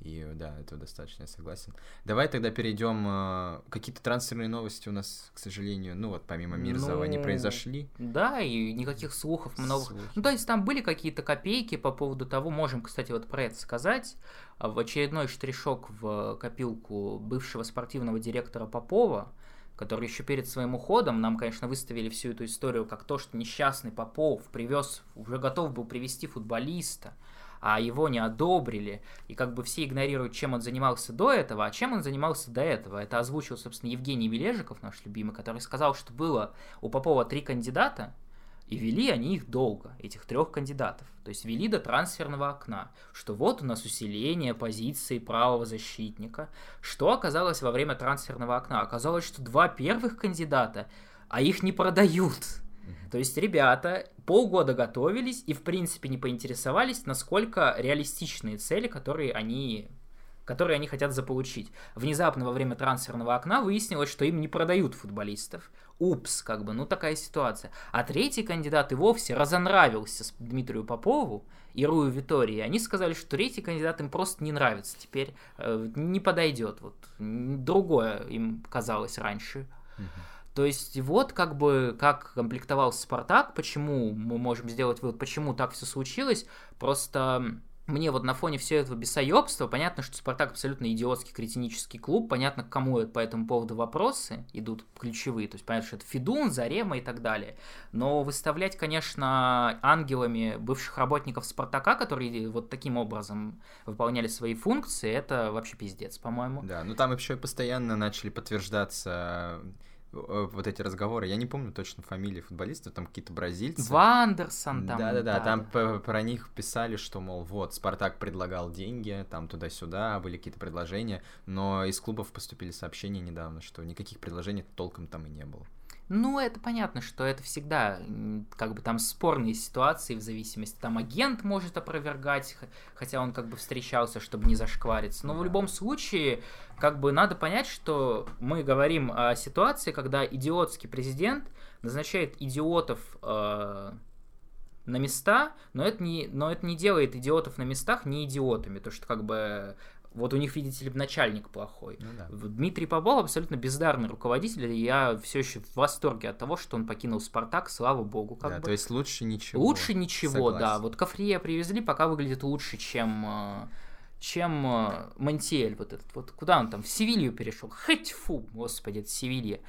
И да, этого достаточно, я согласен. Давай тогда перейдем. Э, какие-то трансферные новости у нас, к сожалению, ну вот помимо Мирзова, ну, не произошли. Да, и никаких слухов много. Слухи. Ну, то есть там были какие-то копейки по поводу того, можем, кстати, вот про это сказать. В очередной штришок в копилку бывшего спортивного директора Попова, который еще перед своим уходом нам, конечно, выставили всю эту историю как то, что несчастный Попов привез, уже готов был привести футболиста, а его не одобрили, и как бы все игнорируют, чем он занимался до этого, а чем он занимался до этого. Это озвучил, собственно, Евгений Вележиков, наш любимый, который сказал, что было у Попова три кандидата, и вели они их долго, этих трех кандидатов. То есть вели до трансферного окна, что вот у нас усиление позиции правого защитника. Что оказалось во время трансферного окна? Оказалось, что два первых кандидата, а их не продают. То есть ребята полгода готовились и, в принципе, не поинтересовались, насколько реалистичные цели, которые они которые они хотят заполучить. Внезапно во время трансферного окна выяснилось, что им не продают футболистов. Упс, как бы, ну такая ситуация. А третий кандидат и вовсе разонравился с Дмитрию Попову и Рую Витории. Они сказали, что третий кандидат им просто не нравится, теперь э, не подойдет. Вот другое им казалось раньше. То есть вот как бы как комплектовался Спартак, почему мы можем сделать вывод, почему так все случилось. Просто мне вот на фоне всего этого бесоебства понятно, что Спартак абсолютно идиотский, кретинический клуб, понятно, к кому по этому поводу вопросы идут ключевые, то есть понятно, что это Фидун, Зарема и так далее, но выставлять, конечно, ангелами бывших работников Спартака, которые вот таким образом выполняли свои функции, это вообще пиздец, по-моему. Да, ну там еще постоянно начали подтверждаться вот эти разговоры. Я не помню точно фамилии футболистов, там какие-то бразильцы. Вандерсон там. Да-да-да, там да. про них писали, что, мол, вот, Спартак предлагал деньги, там туда-сюда, были какие-то предложения, но из клубов поступили сообщения недавно, что никаких предложений толком там и не было. Ну, это понятно, что это всегда как бы там спорные ситуации в зависимости. Там агент может опровергать, хотя он как бы встречался, чтобы не зашквариться. Но в любом случае, как бы надо понять, что мы говорим о ситуации, когда идиотский президент назначает идиотов э, на места, но это не, но это не делает идиотов на местах не идиотами, то что как бы вот у них, видите ли, начальник плохой. Ну, да. Дмитрий Попов абсолютно бездарный руководитель, и я все еще в восторге от того, что он покинул Спартак, слава богу. Как да, бы. то есть лучше ничего. Лучше ничего, Согласен. да. Вот Кафрия привезли, пока выглядит лучше, чем э, чем э, Монтиэль вот этот. Вот куда он там? В Севилью перешел. Хоть фу, господи, это Севилья.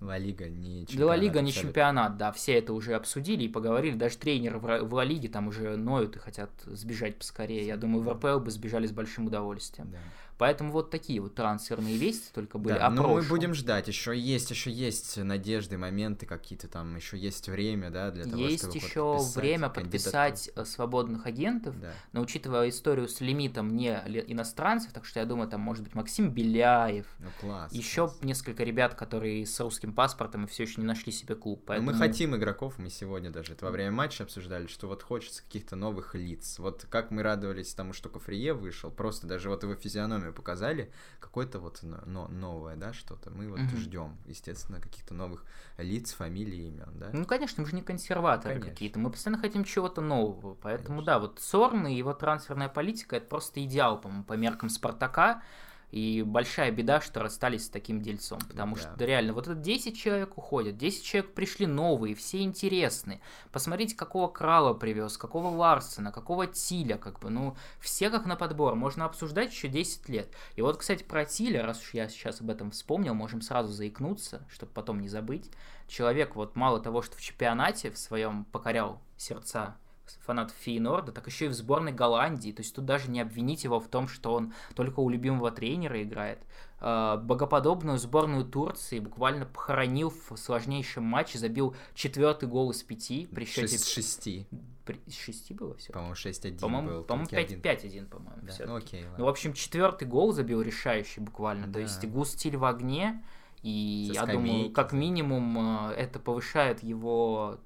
Ла Лига не чемпионат. Ла Лига не чемпионат, да, все это уже обсудили и поговорили. Даже тренеры в Ла Лиге там уже ноют и хотят сбежать поскорее. Я думаю, в РПЛ бы сбежали с большим удовольствием. Да. Поэтому вот такие вот трансферные вести только были. Да, а ну мы будем ждать. Еще есть, еще есть надежды, моменты какие-то там, еще есть время, да, для того, есть чтобы еще подписать время подписать э, свободных агентов, да. но учитывая историю с лимитом не иностранцев, так что я думаю, там может быть Максим Беляев, ну, класс, еще класс. несколько ребят, которые с русским паспортом и все еще не нашли себе клуб. Поэтому... мы хотим игроков, мы сегодня даже это во время матча обсуждали, что вот хочется каких-то новых лиц. Вот как мы радовались тому, что Кофрие вышел, просто даже вот его физиономию показали показали какое-то вот но, новое, да, что-то. Мы вот mm ждем, естественно, каких-то новых лиц, фамилий, имен, да. Ну, конечно, мы же не консерваторы какие-то, мы постоянно хотим чего-то нового, поэтому, конечно. да, вот Сорн и его трансферная политика, это просто идеал, по-моему, по меркам Спартака, и большая беда, что расстались с таким дельцом. Потому да. что реально, вот это 10 человек уходят, 10 человек пришли новые, все интересные. Посмотрите, какого Крала привез, какого Ларсена, какого Тиля, как бы, ну, все как на подбор. Можно обсуждать еще 10 лет. И вот, кстати, про Тиля, раз уж я сейчас об этом вспомнил, можем сразу заикнуться, чтобы потом не забыть. Человек вот мало того, что в чемпионате в своем покорял сердца фанат Фейнорда, так еще и в сборной Голландии. То есть тут даже не обвинить его в том, что он только у любимого тренера играет. А, богоподобную сборную Турции буквально похоронил в сложнейшем матче, забил четвертый гол из пяти при счете... Шесть, шести. При... шести было все? По-моему, 6-1 по-моему, был. По-моему, 5-1, по-моему, да. Ну, окей, ладно. ну, в общем, четвертый гол забил решающий буквально. Да. То есть Густиль в огне, и Со я скамейки. думаю, как минимум а, это повышает его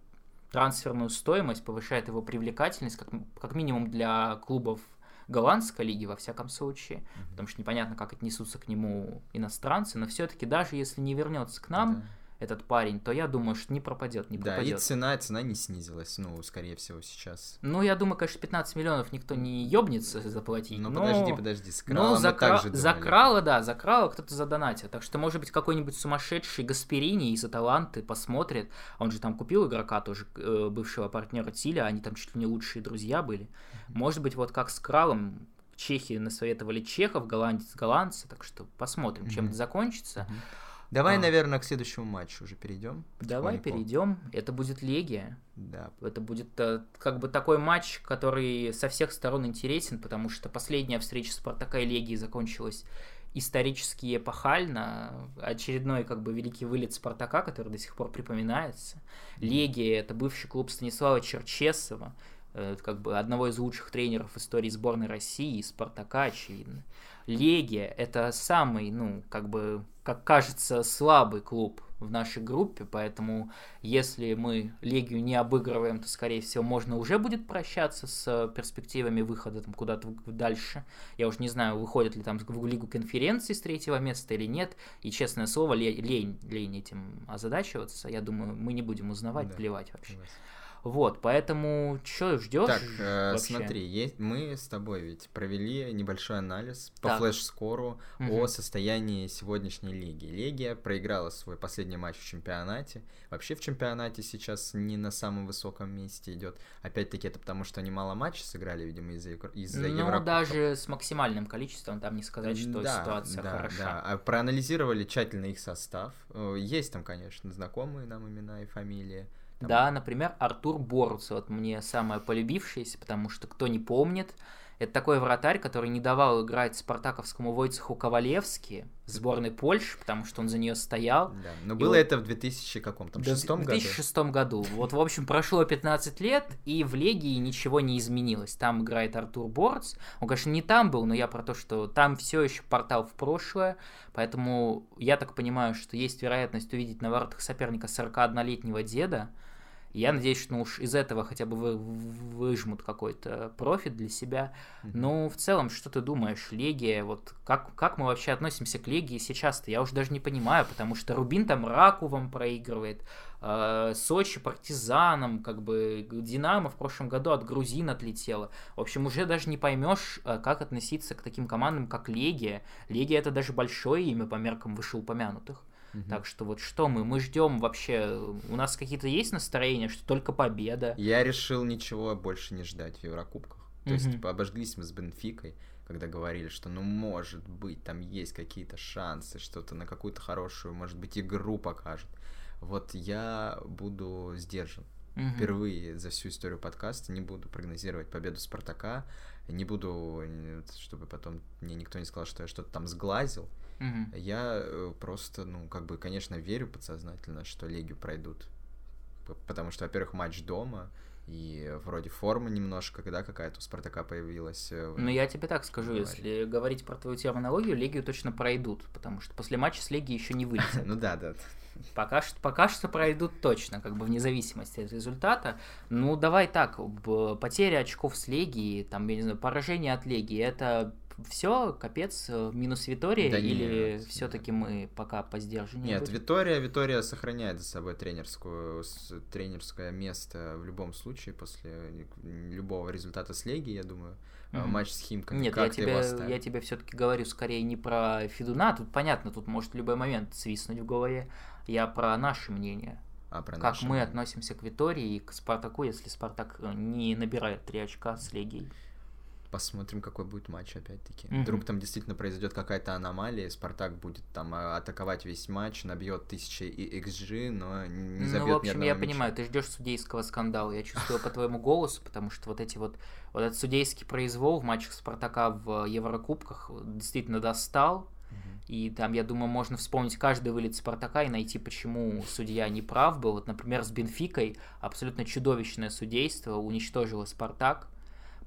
трансферную стоимость, повышает его привлекательность, как, как минимум для клубов голландской лиги, во всяком случае, mm-hmm. потому что непонятно, как отнесутся к нему иностранцы, но все-таки даже если не вернется к нам, да этот парень, то я думаю, что не пропадет, не пропадет. Да, и цена, цена не снизилась, ну, скорее всего, сейчас. Ну, я думаю, конечно, 15 миллионов никто не ёбнется заплатить. Ну, но... подожди, подожди, с ну, за, кра... за крала, да, за крала кто-то задонатил. Так что, может быть, какой-нибудь сумасшедший Гасперини из Аталанты посмотрит. Он же там купил игрока тоже, э, бывшего партнера Тиля, они там чуть ли не лучшие друзья были. Может быть, вот как с кралом, Чехи насоветовали чехов, голландец голландцы, так что посмотрим, чем mm-hmm. это закончится. Mm-hmm. Давай, а. наверное, к следующему матчу уже перейдем. Давай перейдем. Это будет Легия. Да. Это будет э, как бы такой матч, который со всех сторон интересен, потому что последняя встреча Спартака и Легии закончилась исторически эпохально. Очередной как бы великий вылет Спартака, который до сих пор припоминается. Легия — это бывший клуб Станислава Черчесова, э, как бы одного из лучших тренеров истории сборной России, и Спартака, очевидно. Легия — это самый, ну, как бы, как кажется, слабый клуб в нашей группе, поэтому если мы Легию не обыгрываем, то, скорее всего, можно уже будет прощаться с перспективами выхода там куда-то дальше. Я уж не знаю, выходит ли там в Лигу конференции с третьего места или нет, и, честное слово, лень, лень этим озадачиваться. Я думаю, мы не будем узнавать, да, плевать вообще. Согласен. Вот, поэтому что ждешь? Так, э, смотри, есть, мы с тобой ведь провели небольшой анализ по флеш-скору угу. о состоянии сегодняшней лиги. Легия проиграла свой последний матч в чемпионате. Вообще в чемпионате сейчас не на самом высоком месте идет. Опять-таки это потому, что они мало матчей сыграли, видимо, из-за из Ну, Еврокубков. даже с максимальным количеством, там не сказать, что да, ситуация да, хороша. Да, а проанализировали тщательно их состав. Э, есть там, конечно, знакомые нам имена и фамилии. Там... Да, например, Артур Борц, вот мне самое полюбившееся, потому что, кто не помнит, это такой вратарь, который не давал играть спартаковскому Войцеху Ковалевски в сборной Польши, потому что он за нее стоял. Да, но было вот... это в 2000 каком там, шестом году? В 2006 году. Вот, в общем, прошло 15 лет, и в Легии ничего не изменилось. Там играет Артур Борц. Он, конечно, не там был, но я про то, что там все еще портал в прошлое, поэтому я так понимаю, что есть вероятность увидеть на воротах соперника 41-летнего деда, я надеюсь, что ну, уж из этого хотя бы вы, выжмут какой-то профит для себя. Mm-hmm. Ну, в целом, что ты думаешь, Легия, вот как, как мы вообще относимся к Легии сейчас-то? Я уже даже не понимаю, потому что Рубин там Ракувом проигрывает, э, Сочи партизаном, как бы Динамо в прошлом году от грузин отлетела. В общем, уже даже не поймешь, э, как относиться к таким командам, как Легия. Легия это даже большое имя по меркам вышеупомянутых. Угу. Так что вот что мы? Мы ждем вообще. У нас какие-то есть настроения, что только победа. Я решил ничего больше не ждать в Еврокубках. То угу. есть, типа, обожглись мы с Бенфикой, когда говорили, что ну может быть, там есть какие-то шансы, что-то на какую-то хорошую, может быть, игру покажет. Вот я буду сдержан. Угу. Впервые за всю историю подкаста не буду прогнозировать победу Спартака, не буду, чтобы потом мне никто не сказал, что я что-то там сглазил. Угу. Я э, просто, ну, как бы, конечно, верю подсознательно, что Легию пройдут. Потому что, во-первых, матч дома, и вроде форма немножко, когда какая-то у Спартака появилась. Э, ну, я тебе так скажу, говорить. если говорить про твою терминологию, Легию точно пройдут, потому что после матча с Легией еще не вылетят. Ну да, да. Пока что, пока что пройдут точно, как бы вне зависимости от результата. Ну, давай так, потеря очков с Легией, там, я не знаю, поражение от Легии, это все, капец, э, минус Витория, да или все-таки мы пока по сдержанию? Нет, будем? Витория, Витория сохраняет за собой тренерскую, тренерское место в любом случае после любого результата с Леги, я думаю. Mm-hmm. Матч с Химками. Нет, как я, тебе, я тебе все-таки говорю скорее не про Федуна, тут понятно, тут может любой момент свистнуть в голове. Я про наше мнение. А, про как мы мнение. относимся к Витории и к Спартаку, если Спартак э, не набирает 3 очка с Легией. Посмотрим, какой будет матч, опять-таки. Mm-hmm. Вдруг там действительно произойдет какая-то аномалия, Спартак будет там а, атаковать весь матч, набьет тысячи и XG, но не забьет Ну, в общем, я мяча. понимаю, ты ждешь судейского скандала. Я чувствую по твоему голосу, потому что вот эти вот, вот этот судейский произвол в матчах Спартака в Еврокубках действительно достал. И там, я думаю, можно вспомнить каждый вылет Спартака и найти, почему судья не прав был. Вот, например, с Бенфикой абсолютно чудовищное судейство уничтожило Спартак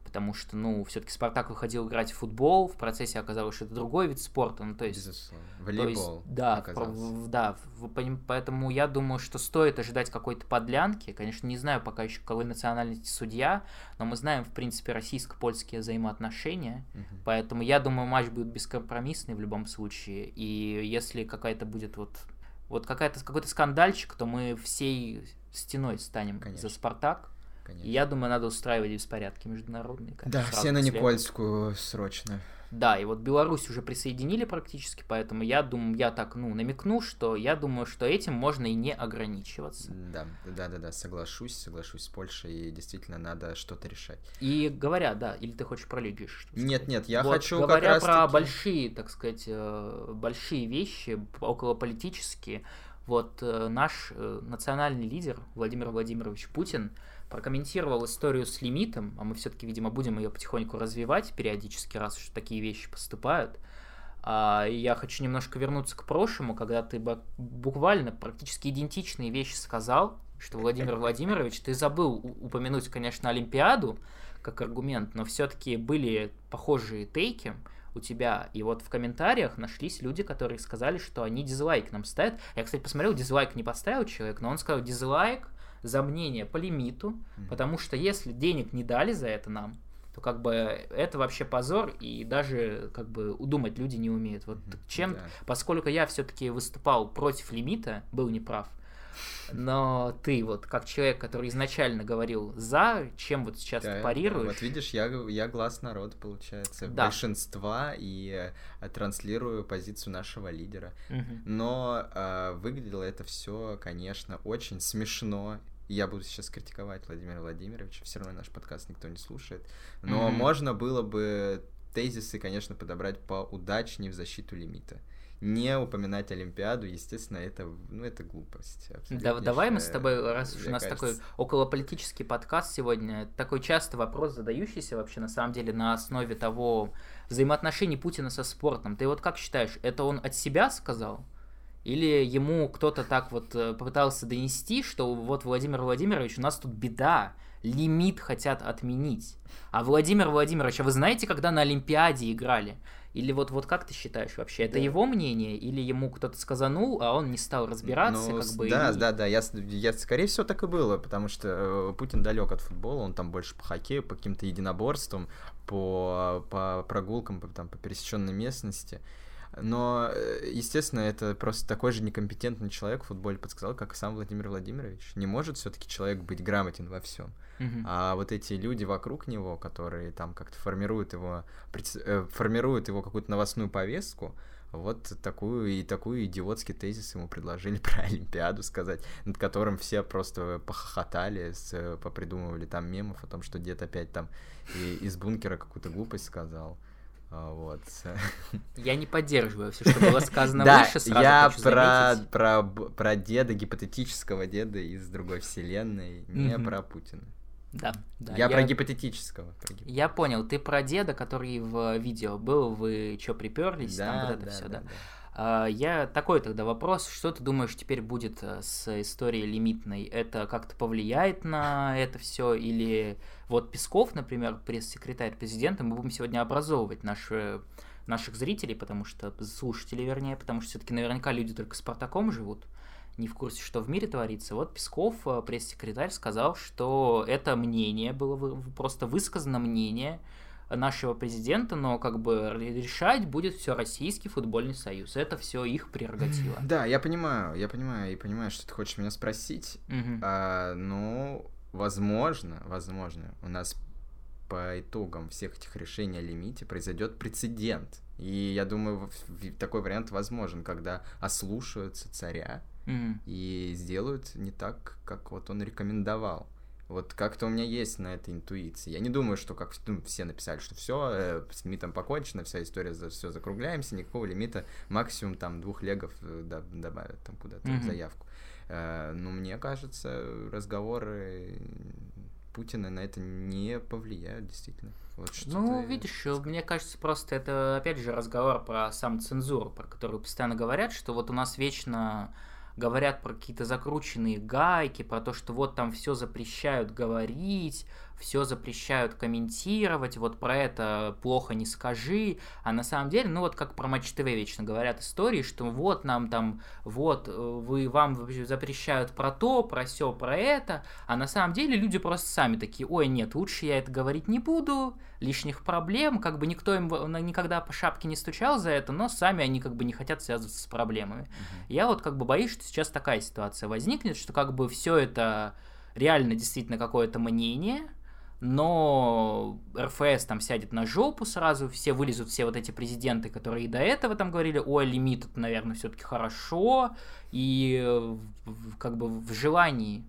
потому что, ну, все-таки Спартак выходил играть в футбол, в процессе оказалось, что это другой вид спорта, ну, то есть... Безусловно. Волейбол. есть, да, в, да, в, поэтому я думаю, что стоит ожидать какой-то подлянки, конечно, не знаю пока еще, какой национальности судья, но мы знаем, в принципе, российско-польские взаимоотношения, угу. поэтому я думаю, матч будет бескомпромиссный в любом случае, и если какая-то будет вот, вот какая-то, какой-то скандальчик, то мы всей стеной станем конечно. за Спартак, Конечно. Я думаю, надо устраивать беспорядки международные. Да, все на Никольскую срочно. Да, и вот Беларусь уже присоединили практически, поэтому я думаю, я так, ну, намекну, что я думаю, что этим можно и не ограничиваться. Да, да, да, да, соглашусь, соглашусь с Польшей, и действительно надо что-то решать. И говоря, да, или ты хочешь про Лигу Нет, нет, я вот, хочу говоря как про таки... большие, так сказать, э, большие вещи, околополитические, вот э, наш э, национальный лидер Владимир Владимирович Путин прокомментировал историю с лимитом, а мы все-таки, видимо, будем ее потихоньку развивать периодически, раз уж такие вещи поступают. А, я хочу немножко вернуться к прошлому, когда ты буквально практически идентичные вещи сказал, что Владимир Владимирович, ты забыл упомянуть, конечно, Олимпиаду как аргумент, но все-таки были похожие тейки. у тебя. И вот в комментариях нашлись люди, которые сказали, что они дизлайк нам ставят. Я, кстати, посмотрел, дизлайк не поставил человек, но он сказал дизлайк за мнение по лимиту, mm-hmm. потому что если денег не дали за это нам, то как бы это вообще позор, и даже как бы удумать люди не умеют. Вот mm-hmm. чем, да. поскольку я все-таки выступал против лимита, был неправ, но ты вот как человек, который изначально говорил за, чем вот сейчас да, ты парируешь? Вот видишь, я, я глаз народа, получается, да. большинства, и э, транслирую позицию нашего лидера. Угу. Но э, выглядело это все, конечно, очень смешно. Я буду сейчас критиковать Владимира Владимировича, все равно наш подкаст никто не слушает. Но mm можно было бы тезисы, конечно, подобрать поудачнее в защиту лимита не упоминать Олимпиаду, естественно, это, ну, это глупость. Да, давай мы с тобой, раз уж у нас кажется... такой околополитический подкаст сегодня, такой часто вопрос, задающийся вообще на самом деле на основе того взаимоотношений Путина со спортом. Ты вот как считаешь, это он от себя сказал? Или ему кто-то так вот э, попытался донести, что вот Владимир Владимирович, у нас тут беда, лимит хотят отменить. А Владимир Владимирович, а вы знаете, когда на Олимпиаде играли? Или вот, вот как ты считаешь вообще, это да. его мнение, или ему кто-то сказанул, а он не стал разбираться, ну, как бы? Да, и... да, да, я, я, скорее всего, так и было, потому что э, Путин далек от футбола, он там больше по хоккею, по каким-то единоборствам, по, по прогулкам, по, там, по пересеченной местности. Но, э, естественно, это просто такой же некомпетентный человек в футболе подсказал, как и сам Владимир Владимирович. Не может все-таки человек быть грамотен во всем. Uh-huh. А вот эти люди вокруг него, которые там как-то формируют его, э, формируют его какую-то новостную повестку, вот такую и такую идиотский тезис ему предложили про Олимпиаду сказать, над которым все просто похохотали, с, попридумывали там мемов о том, что дед опять там из бункера какую-то глупость сказал. А, вот. Я не поддерживаю все, что было сказано выше. Сразу я про, про, про деда, гипотетического деда из другой вселенной, не про Путина. Да, да. Я, я про гипотетического. Про гип... Я понял. Ты про деда, который в видео был, вы что, приперлись? Да, там вот это да, все, да. да. да. А, я такой тогда вопрос, что ты думаешь теперь будет э, с историей лимитной? Это как-то повлияет на это все или вот Песков, например, пресс-секретарь президента, мы будем сегодня образовывать наши наших зрителей, потому что слушателей, вернее, потому что все-таки наверняка люди только Спартаком живут, не в курсе, что в мире творится. Вот Песков, э, пресс-секретарь, сказал, что это мнение было просто высказано мнение нашего президента, но как бы решать будет все Российский футбольный союз. Это все их прерогатива. Да, я понимаю, я понимаю и понимаю, что ты хочешь меня спросить. Угу. А, ну, возможно, возможно, у нас по итогам всех этих решений о лимите произойдет прецедент. И я думаю, такой вариант возможен, когда ослушаются царя mm и сделают не так, как вот он рекомендовал. Вот как-то у меня есть на это интуиция. Я не думаю, что как ну, все написали, что все, э, с лимитом покончено, вся история, за все закругляемся, никакого лимита, максимум там двух легов э, добавят там куда-то mm-hmm. заявку. Э, но мне кажется, разговоры Путина на это не повлияют, действительно. Вот ну, видишь, скажу. мне кажется, просто это, опять же, разговор про самоцензуру, про которую постоянно говорят, что вот у нас вечно говорят про какие-то закрученные гайки, про то, что вот там все запрещают говорить, все запрещают комментировать, вот про это плохо не скажи, а на самом деле, ну вот как про Матч ТВ вечно говорят истории, что вот нам там, вот вы, вам запрещают про то, про все, про это, а на самом деле люди просто сами такие, ой, нет, лучше я это говорить не буду, лишних проблем, как бы никто им никогда по шапке не стучал за это, но сами они как бы не хотят связываться с проблемами. Uh-huh. Я вот как бы боюсь, что сейчас такая ситуация возникнет, что как бы все это реально действительно какое-то мнение, но РФС там сядет на жопу сразу, все вылезут, все вот эти президенты, которые и до этого там говорили, ой, лимит это, наверное, все-таки хорошо, и как бы в желании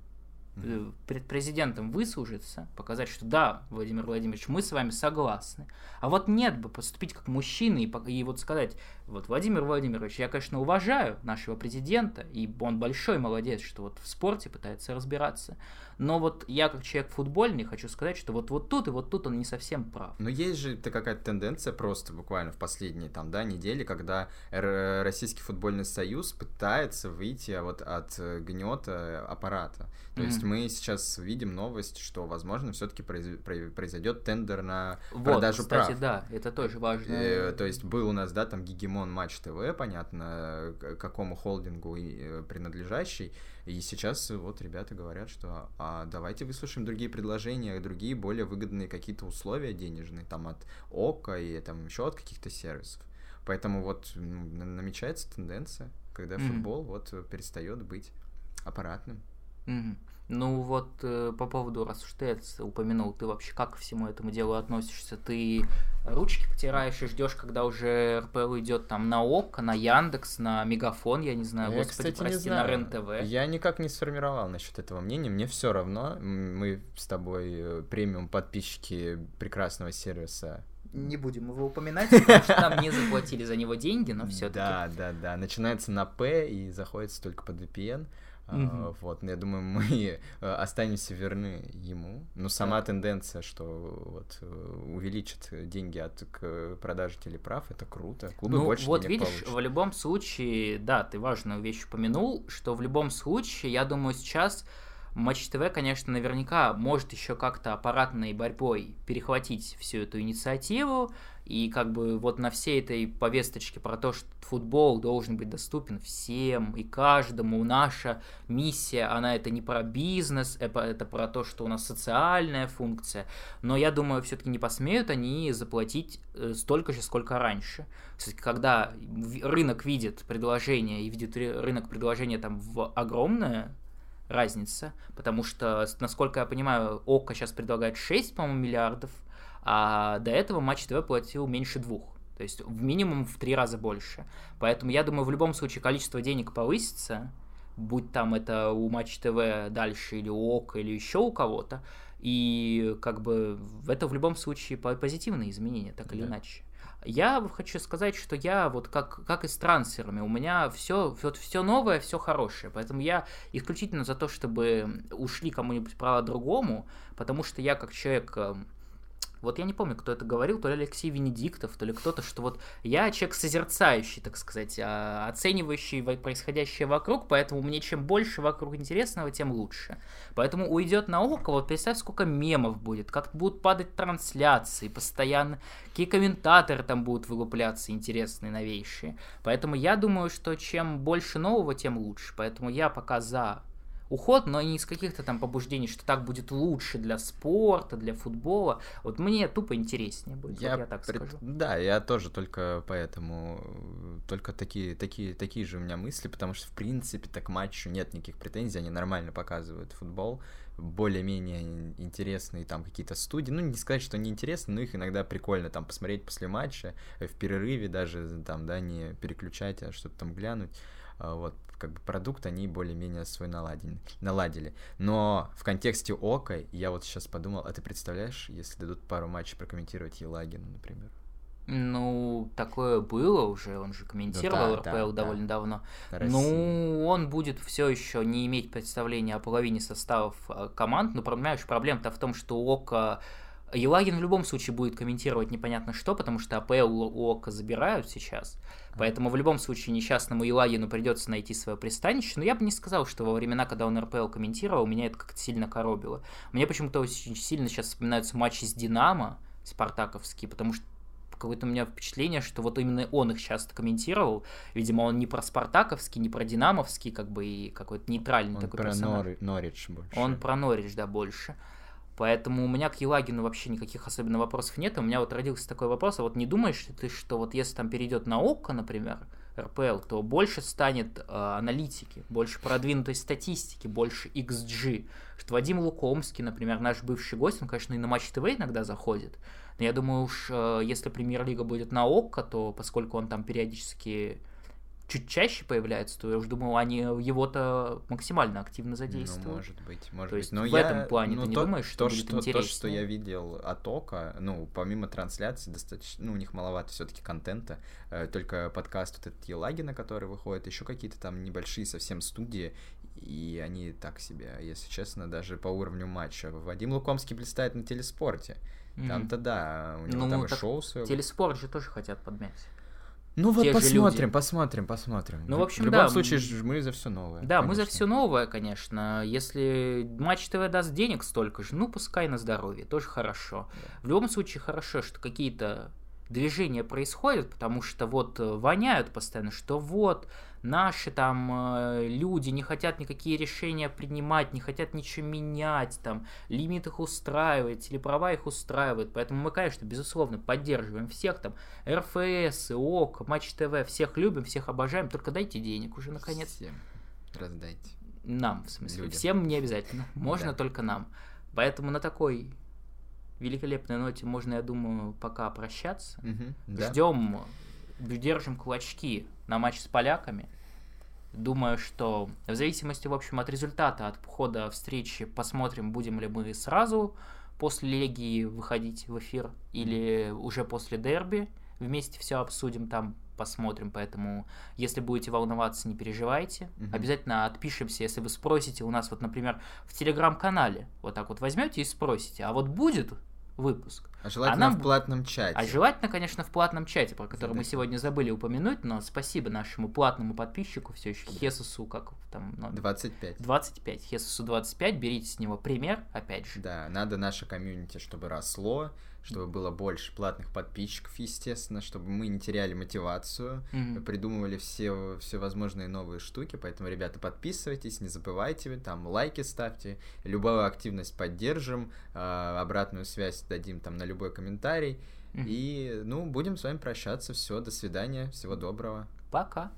Э, перед президентом выслужиться, показать, что да, Владимир Владимирович, мы с вами согласны. А вот нет бы поступить как мужчина и, и вот сказать, вот Владимир Владимирович, я, конечно, уважаю нашего президента, и он большой молодец, что вот в спорте пытается разбираться, но вот я как человек футбольный хочу сказать, что вот, вот тут и вот тут он не совсем прав. Но есть же какая-то тенденция просто буквально в последние там, да, недели, когда Российский футбольный союз пытается выйти вот от гнета аппарата. То mm-hmm. есть мы сейчас видим новость, что, возможно, все-таки произ... произойдет тендер на Вот, продажу кстати, прав. да, это тоже важно. Э, то есть был у нас, да, там Гегемон Матч ТВ, понятно, какому холдингу э, принадлежащий. И сейчас вот ребята говорят, что а давайте выслушаем другие предложения, другие более выгодные какие-то условия денежные, там от ОКО и там еще от каких-то сервисов. Поэтому вот ну, на- намечается тенденция, когда Мгм. футбол вот перестает быть аппаратным. Мгм. Ну вот э, по поводу, раз уж ты это упомянул, ты вообще как ко всему этому делу относишься? Ты ручки потираешь и ждешь, когда уже РПЛ идет там на ОК, на Яндекс, на Мегафон, я не знаю, Я, господи, кстати, не прости, знаю. на РЕН-ТВ. Я никак не сформировал насчет этого мнения. Мне все равно. Мы с тобой э, премиум подписчики прекрасного сервиса. Не будем его упоминать, потому что нам не заплатили за него деньги, но все-таки. Да, да, да. Начинается на П и заходится только под VPN. Мгм. Вот, но я думаю, мы э, останемся верны ему. Но сама тенденция, что вот э, увеличат деньги от продажи телеправ, это круто. Клубы ну, больше вот видишь, получат. в любом случае, да, ты важную вещь упомянул, что в любом случае, я думаю, сейчас Матч ТВ, конечно, наверняка может еще как-то аппаратной борьбой перехватить всю эту инициативу, и как бы вот на всей этой повесточке про то, что футбол должен быть доступен всем и каждому, наша миссия, она это не про бизнес, это, это про то, что у нас социальная функция, но я думаю, все-таки не посмеют они заплатить э, столько же, сколько раньше. Все-таки, когда рынок видит предложение и видит ры- рынок предложения там в огромное разница, потому что, насколько я понимаю, ОККО сейчас предлагает 6, по-моему, миллиардов, а до этого Матч ТВ платил меньше двух. То есть в минимум в три раза больше. Поэтому я думаю, в любом случае количество денег повысится, будь там это у Матч ТВ дальше или у ОК или еще у кого-то. И как бы это в любом случае по- позитивные изменения, так или Да. иначе. Я хочу сказать, что я вот как, как и с трансферами, у меня все, вот все новое, все хорошее, поэтому я исключительно за то, чтобы ушли кому-нибудь права другому, потому что я как человек, эм, вот я не помню, кто это говорил, то ли Алексей Венедиктов, то ли кто-то, что вот я человек созерцающий, так сказать, а, оценивающий происходящее вокруг, поэтому мне чем больше вокруг интересного, тем лучше. Поэтому уйдет на око, вот представь, сколько мемов будет, как будут падать трансляции постоянно, какие комментаторы там будут вылупляться интересные, новейшие. Поэтому я думаю, что чем больше нового, тем лучше. Поэтому я пока за уход, но не из каких-то там побуждений, что так будет лучше для спорта, для футбола. Вот мне тупо интереснее будет, Я вот я так пред- скажу. Да, я тоже только поэтому, э, только такие, такие, такие же у меня мысли, потому что, в принципе, так матчу нет никаких претензий, они нормально показывают футбол, более-менее ин- интересные там какие-то студии, ну, не сказать, что они интересны, но их иногда прикольно там посмотреть после матча, э, в перерыве даже там, да, не переключать, а что-то там глянуть, вот, как бы продукт они более-менее свой наладили, наладили. Но в контексте Ока я вот сейчас подумал, а ты представляешь, если дадут пару матчей прокомментировать Елагину, например? Ну, такое было уже, он же комментировал да, да, РПЛ да. довольно давно. на России? Ну, он будет все еще не иметь представления о половине составов э, команд, но, понимаешь, проблема-то в том, что Ока... Елагин в любом случае будет комментировать непонятно что, потому что АПЛ у Ока забирают сейчас. Поэтому в любом случае несчастному Елагину придется найти свое пристанище. Но я бы не сказал, что во времена, когда он РПЛ комментировал, меня это как-то сильно коробило. Мне почему-то очень сильно сейчас вспоминаются матчи с Динамо, спартаковские, потому что какое-то у меня впечатление, что вот именно он их часто комментировал. Видимо, он не про спартаковский, не про динамовский, как бы и какой-то нейтральный Он такой про персонаж. Нор- Норвич больше. Он про Норридж, да, больше. Поэтому у меня к Елагину вообще никаких особенно вопросов нет. У меня вот родился такой вопрос, а вот не думаешь ли ты, что вот если там перейдет на ОККО, например, РПЛ, то больше станет э, аналитики, больше продвинутой статистики, больше XG. Что Вадим Лукомский, например, наш бывший гость, он, конечно, и на Матч ТВ иногда заходит, но я думаю уж, э, если Премьер-лига будет на ОККО, то поскольку он там периодически чуть чаще появляется, то я уже думаю, они его-то максимально активно Ну, задействуют. может быть, может То быть. есть Но в я, этом плане ну, ты не то, думаешь, что то, будет что, то, что интереснее? я видел от Ока, ну, помимо трансляции, достаточно, ну, у них маловато все-таки контента, э, только подкаст вот этот Елагина, который выходит, еще какие-то там небольшие совсем студии, и они так себе, если честно, даже по уровню матча. Вадим Лукомский блистает на телеспорте. Там-то да, у него Ну, там и шоу своё. Телеспорт же тоже хотят подмять. Ну вот посмотрим, люди. посмотрим, посмотрим. Ну, в общем, в любом да, случае мы за все новое. Да, мы за конечно. все новое, конечно. Если Матч ТВ даст денег столько же, ну пускай на здоровье, тоже хорошо. В любом случае хорошо, что какие-то движения происходят, потому что вот э, воняют постоянно, что вот наши там э, люди не хотят никакие решения принимать, не хотят ничего менять, там лимит их устраивает, телеправа их устраивает, поэтому мы, конечно, безусловно поддерживаем всех там, РФС, ОК, Матч ТВ, всех любим, всех обожаем, только дайте денег уже наконец. Всем раздайте. Нам, в смысле. Людям. Всем не обязательно. Можно только нам. Поэтому на такой великолепной ноте можно, я думаю, пока прощаться. Ждем, держим кулачки на матч с поляками. Думаю, что в зависимости, в общем, от результата, от хода встречи, посмотрим, будем ли мы сразу после Легии выходить в эфир или уже после дерби. Вместе все обсудим, там посмотрим. Поэтому, если будете волноваться, не переживайте. Мгм. Обязательно отпишемся, если вы спросите у нас, вот, например, в телеграм-канале. Вот так вот возьмете и спросите, а вот будет выпуск? А желательно нам в платном чате. А желательно, конечно, в платном чате, про который мы Задайте. сегодня забыли упомянуть, но спасибо нашему платному подписчику, все еще Хесусу, как там номер? 25. 25. Хесусу 25, берите с него пример, опять же. Да, надо наше комьюнити, чтобы росло, чтобы было больше платных подписчиков, естественно, чтобы мы не теряли мотивацию, Мгм. придумывали все, все возможные новые штуки, поэтому, ребята, подписывайтесь, не забывайте, там лайки ставьте, любую активность поддержим, а, обратную связь дадим там на любой комментарий, Мгм. и, ну, будем с вами прощаться, все, до свидания, всего доброго. Пока.